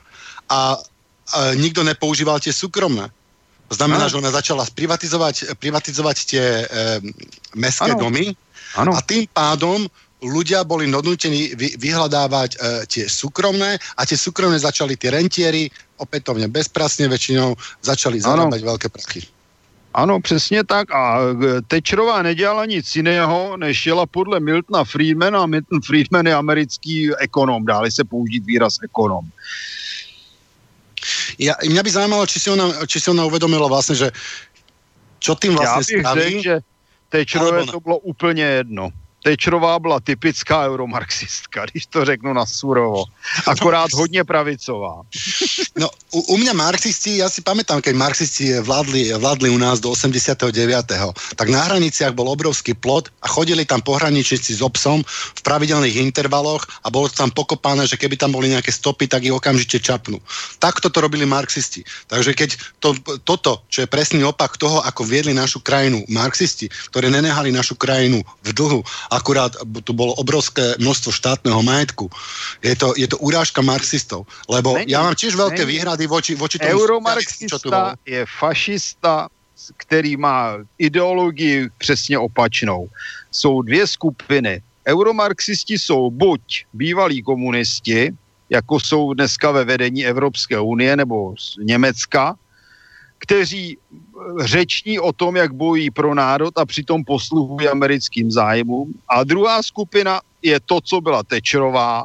a uh, nikto nepoužíval tie súkromné. To znamená, Áno. že ona začala sprivatizovať, privatizovať tie uh, mestské Áno. domy Ano. a tým pádom ľudia boli donútení vy, vyhľadávať e, tie súkromné a tie súkromné začali tie rentieri opätovne bezprasne väčšinou začali Ano. zarábať veľké prachy. Ano, přesně tak. A e, Tečerová nedělala nic jiného, než jela podle Miltona Friedmana. A Milton Friedman je americký ekonom, dále se použít výraz ekonom. Ja, mňa by zaujímalo, či si ona, či si ona uvedomila vlastne, že čo tým Já vlastne bych spraví. řekl, že Tečerové to bylo úplně jedno. Tečerová byla typická euromarxistka, když to řeknu na surovo. Akorát hodně pravicová. No, u, u mňa marxisti, ja si pamätám, keď marxisti vládli, vládli u nás do 89. tak na hraniciach bol obrovský plot a chodili tam pohraničníci s obsom v pravidelných intervaloch a bolo to tam pokopané, že keby tam boli nejaké stopy, tak ich okamžite čapnú. Takto to robili marxisti. Takže keď to, toto, čo je presný opak toho, ako viedli našu krajinu marxisti, ktorí nenehali našu krajinu v dlhu, akurát tu bolo obrovské množstvo štátneho majetku, je to, je to urážka marxistov. Lebo Není, ja mám tiež veľké není. výhrady voči, voči tomu. Euromarxista je fašista, který má ideologii přesně opačnou. Jsou dvě skupiny. Euromarxisti jsou buď bývalí komunisti, jako jsou dneska ve vedení Evropské unie nebo z Německa, kteří eh, řeční o tom, jak bojí pro národ a přitom posluhují americkým zájmům. A druhá skupina je to, co byla Tečerová,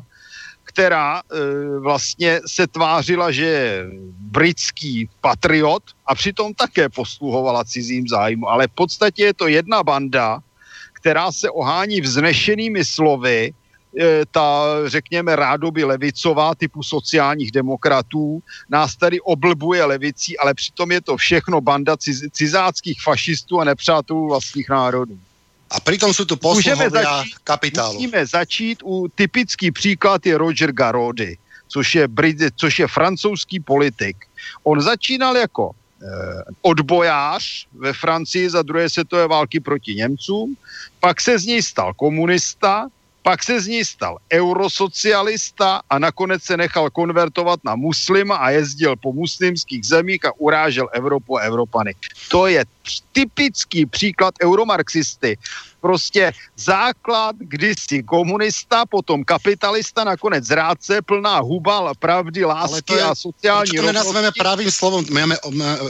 která e, vlastně se tvářila, že je britský patriot a přitom také posluhovala cizím zájmu. Ale v podstatě je to jedna banda, která se ohání vznešenými slovy, ta, řekněme, rádoby levicová typu sociálních demokratů, nás tady oblbuje levicí, ale přitom je to všechno banda ciz, cizáckých fašistů a nepřátelů vlastních národů. A pritom sú tu posluhovia začít- kapitálu. Musíme začít u typický příklad je Roger Garody, což je, Brit, což je francouzský politik. On začínal jako eh, odbojář ve Francii za druhé světové války proti Němcům, pak se z něj stal komunista, pak se z něj stal eurosocialista a nakonec se nechal konvertovat na muslima a jezdil po muslimských zemích a urážel Evropu a Evropany. To je typický příklad euromarxisty. Prostě základ kdysi komunista, potom kapitalista, nakonec zrádce, plná huba, pravdy, lásky je, a sociální to nenazveme pravým slovom, máme,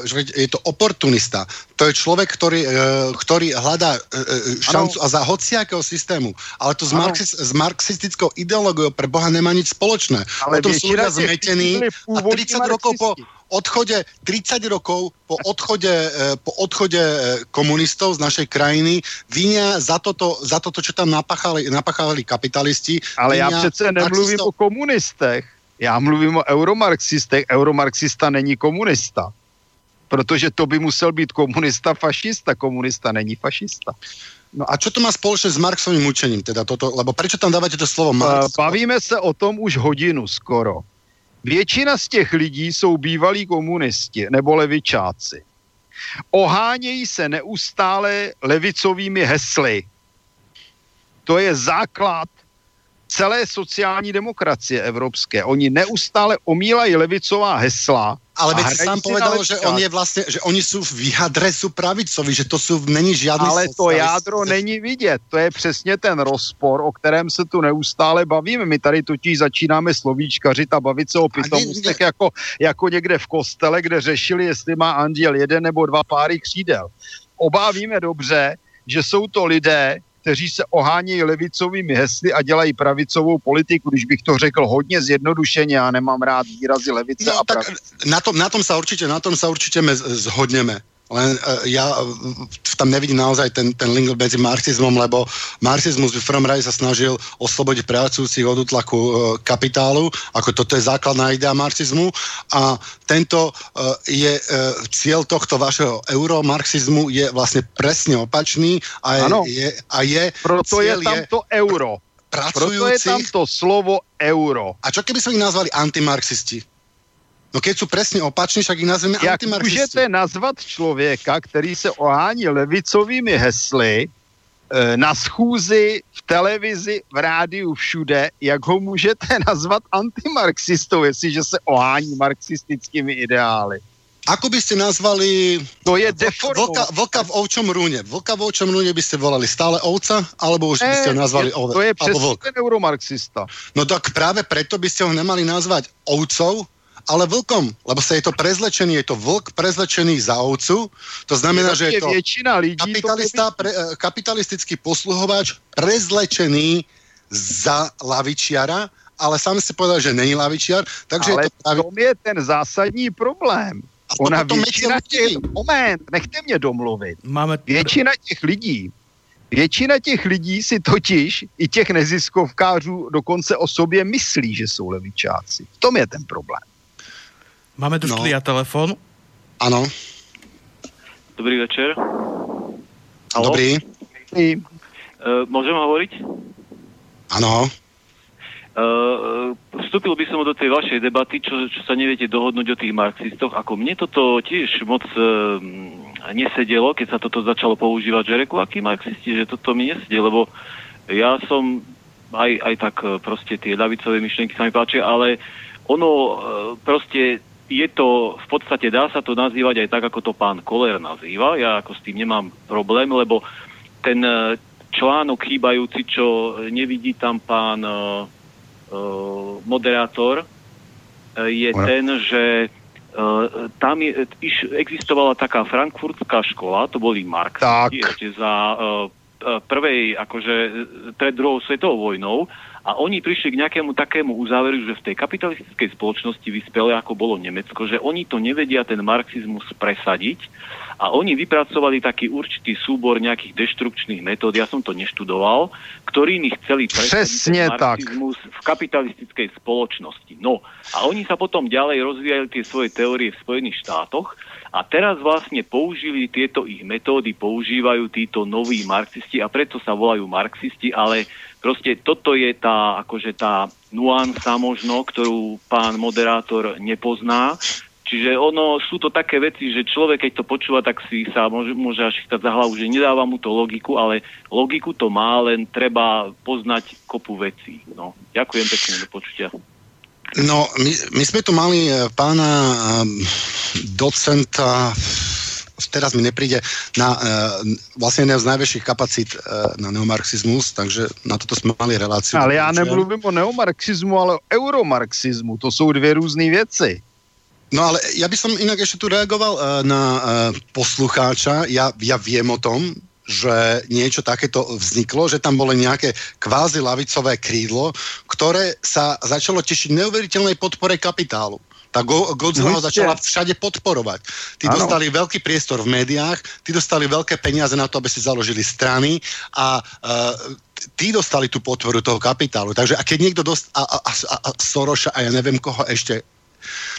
že je to oportunista. To je člověk, který, který hledá šancu ano. a za hociakého systému. Ale to s, marxis, s marxistickou ideologiou pre Boha nemá nic spoločné. Ale Potom sú ľudia zmetení a 30 rokov po odchode, 30 rokov po odchode, eh, po odchode eh, komunistov z našej krajiny vinia za toto, za toto čo tam napachali, napachali kapitalisti. Ale já přece nemluvím marxistov... o komunistech. Já mluvím o euromarxistech. Euromarxista není komunista. Protože to by musel být komunista, fašista. Komunista není fašista. No a čo to má spoločné s Marxovým učením? Teda toto, lebo prečo tam dávate to slovo Marx? Bavíme se o tom už hodinu skoro. Většina z těch lidí jsou bývalí komunisti nebo levičáci. Ohánějí se neustále levicovými hesly. To je základ celé sociální demokracie evropské. Oni neustále omílají levicová hesla. Ale by si sám povedal, že on je vlastně, že oni jsou v jádre jsou pravicovi, že to jsou, není žádný Ale to jádro není vidět. To je přesně ten rozpor, o kterém se tu neustále bavíme. My tady totiž začínáme slovíčkařit a bavit se o pitomostech jako, jako někde v kostele, kde řešili, jestli má anděl jeden nebo dva páry křídel. Obávíme dobře, že jsou to lidé, kteří se ohánějí levicovými hesly a dělají pravicovou politiku, když bych to řekl hodně zjednodušeně, já nemám rád výrazy levice no, a tak Na tom, na tom sa určitě, na tom sa určitě zhodneme. Len uh, ja uh, tam nevidím naozaj ten, ten link medzi marxizmom, lebo marxizmus v prvom rade sa snažil oslobodiť pracujúcich od útlaku uh, kapitálu, ako toto je základná idea marxizmu a tento uh, je uh, cieľ tohto vašeho euromarxizmu je vlastne presne opačný a je, je, a je proto je tam je, to euro. Proto je tam to slovo euro. A čo keby sme ich nazvali antimarxisti? No keď jsou přesně opační, však ich nazveme Jak můžete nazvat člověka, který se ohání levicovými hesly, e, na schůzi, v televizi, v rádiu, všude, jak ho můžete nazvat antimarxistou, jestliže se ohání marxistickými ideály? Ako by ste nazvali... To je vlka, vlka v ovčom rúne. Vlka v ovčom rúne by ste volali stále ovca, alebo už by ste ho nazvali ove, To je přesně ten euromarxista. No tak práve preto by ste ho nemali nazvať ovcov, ale vlkom, lebo sa je to prezlečený, je to vlk prezlečený za ovcu, to znamená, že je to lidí kapitalista, pre, eh, kapitalistický posluhovač prezlečený za lavičiara, ale sám si povedal, že není lavičiar, takže ale je to pravi... tom je ten zásadní problém. A Ona většina těch, moment, nechte mě domluvit. Máme... Většina těch lidí, Většina těch lidí si totiž, i těch neziskovkářů, dokonce o sobě myslí, že jsou levičáci. V tom je ten problém. Máme tu no. štúdia telefon. Ano. Dobrý večer. Halo? Dobrý. Uh, môžem hovoriť? Ano. Uh, vstúpil by som do tej vašej debaty, čo, čo sa neviete dohodnúť o tých marxistoch. Ako mne toto tiež moc uh, nesedelo, keď sa toto začalo používať, že reku, akí marxisti, že toto mi nesedie, lebo ja som aj, aj tak proste tie ľavicové myšlienky sa mi páčia, ale ono uh, proste je to, v podstate dá sa to nazývať aj tak, ako to pán Koller nazýva. Ja ako s tým nemám problém, lebo ten e, článok chýbajúci, čo nevidí tam pán uh, moderátor, je ten, že uh, tam je, iš, existovala taká frankfurtská škola, to boli marxisti ešte za uh, prvej, akože pred druhou svetovou vojnou a oni prišli k nejakému takému uzáveru, že v tej kapitalistickej spoločnosti vyspele, ako bolo Nemecko, že oni to nevedia ten marxizmus presadiť a oni vypracovali taký určitý súbor nejakých deštrukčných metód, ja som to neštudoval, ktorými chceli presadiť marxizmus tak. v kapitalistickej spoločnosti. No a oni sa potom ďalej rozvíjali tie svoje teórie v Spojených štátoch a teraz vlastne použili tieto ich metódy, používajú títo noví marxisti a preto sa volajú marxisti, ale Proste toto je tá, akože tá nuansa možno, ktorú pán moderátor nepozná. Čiže ono, sú to také veci, že človek, keď to počúva, tak si sa môže, môže až chytať za hlavu, že nedáva mu to logiku, ale logiku to má, len treba poznať kopu vecí. No, ďakujem pekne, do počutia. No, my, my sme tu mali eh, pána eh, docenta teraz mi nepríde na vlastne jedna z najväčších kapacít na neomarxizmus, takže na toto sme mali reláciu. Ale já nemluvím o neomarxizmu, ale o euromarxizmu. To jsou dvě různé věci. No ale ja by som inak ešte tu reagoval uh, na uh, poslucháča. Ja, ja viem o tom, že niečo takéto vzniklo, že tam bolo nejaké kvázi lavicové krídlo, ktoré sa začalo tešiť neuveriteľnej podpore kapitálu. Tá Godzilla ho začala všade podporovať. Tí ano. dostali veľký priestor v médiách, tí dostali veľké peniaze na to, aby si založili strany a uh, tí dostali tú podporu toho kapitálu. Takže a keď niekto dost, a, a, a, a Soroša a ja neviem koho ešte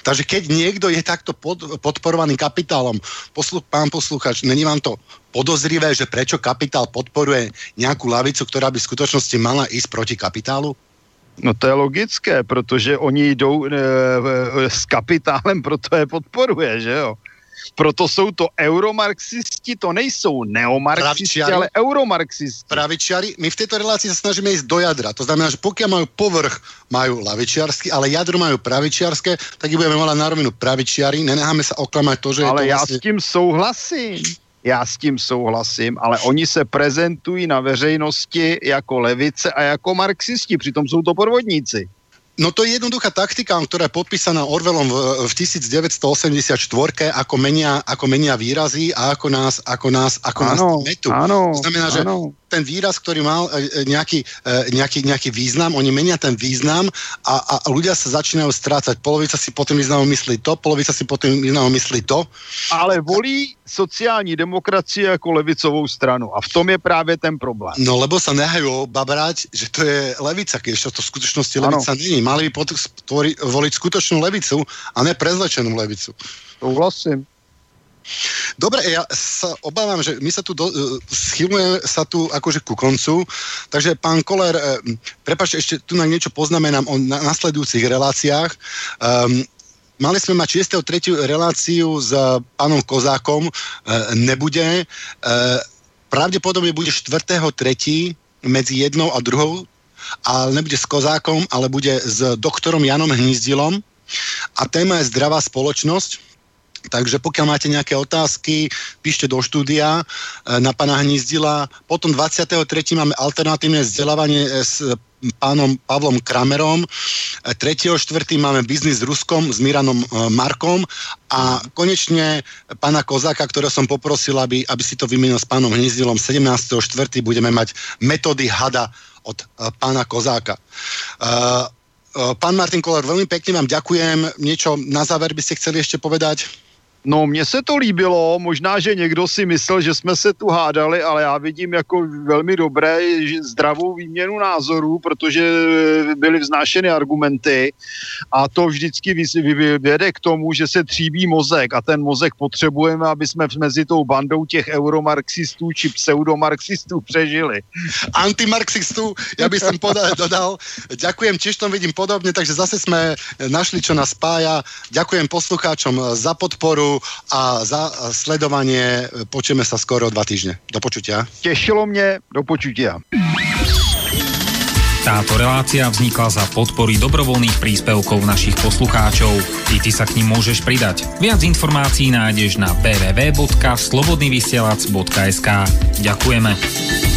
Takže keď niekto je takto pod, podporovaný kapitálom, poslu, pán posluchač, není vám to podozrivé, že prečo kapitál podporuje nejakú lavicu, ktorá by v skutočnosti mala ísť proti kapitálu? No to je logické, protože oni jdou e, e, s kapitálem, proto je podporuje, že jo? Proto jsou to euromarxisti, to nejsou neomarxisti, Pravičiari. ale euromarxisti. Pravičiari, my v této relácii se snažíme jít do jadra. To znamená, že pokud mají povrch, mají lavičiarsky, ale jadro mají pravičiarské, tak ji budeme mať na rovinu pravičiari. Nenecháme se oklamať to, že ale je to já vlastně... s tím souhlasím. Já s tím souhlasím, ale oni se prezentují na veřejnosti jako levice a jako marxisti, přitom jsou to podvodníci. No to je jednoduchá taktika, ktorá je podpísaná Orwellom v, v 1984, ako menia, ako menia výrazy a ako nás, ako nás, ako áno, nás metu. Áno, to znamená, že áno ten výraz, ktorý mal e, e, nejaký, e, nejaký, nejaký význam, oni menia ten význam a, a ľudia sa začínajú strácať. Polovica si potom významom myslí to, polovica si potom významom myslí to. Ale volí sociální demokracie jako levicovou stranu a v tom je právě ten problém. No lebo sa nehajú babrať, že to je levica, keď to v skutočnosti levica ano. není. Mali by voliť skutočnú levicu a ne prezlečenú levicu. Souhlasím. Dobre, ja sa obávam, že my sa tu do, e, schylujeme sa tu akože ku koncu, takže pán Koller, e, prepáčte, ešte tu na niečo poznamenám o na, nasledujúcich reláciách. Um, Mali sme mať 6.3. reláciu s pánom Kozákom, e, nebude. Pravdepodobne bude 4.3. medzi jednou a druhou, ale nebude s Kozákom, ale bude s doktorom Janom Hnízdilom. A téma je zdravá spoločnosť. Takže pokiaľ máte nejaké otázky, píšte do štúdia e, na pana Hnízdila. Potom 23. máme alternatívne vzdelávanie e, s pánom Pavlom Kramerom. 3. E, 4. máme biznis s Ruskom, s Miranom Markom a konečne pána Kozáka, ktorého som poprosil, aby, aby si to vymenil s pánom Hnízdilom. 17. 4. budeme mať metódy hada od pána Kozáka. Pán Martin Koller, veľmi pekne vám ďakujem. Niečo na záver by ste chceli ešte povedať? No, mně se to líbilo, možná, že někdo si myslel, že jsme se tu hádali, ale já vidím jako velmi dobré zdravou výměnu názorů, protože byly vznášeny argumenty a to vždycky vede k tomu, že se tříbí mozek a ten mozek potřebujeme, aby jsme mezi tou bandou těch euromarxistů či pseudomarxistů přežili. Antimarxistů, já bych sem dodal, ďakujem, tiež to vidím podobně, takže zase jsme našli, čo nás spája. Ďakujem poslucháčom za podporu, a za sledovanie. Počujeme sa skoro dva týždne. Do počutia. Tešilo mě, do počutia. Táto relácia vznikla za podpory dobrovoľných príspevkov našich poslucháčov. I ty sa k ním môžeš pridať. Viac informácií nájdeš na www.slobodnyvysielac.sk Ďakujeme.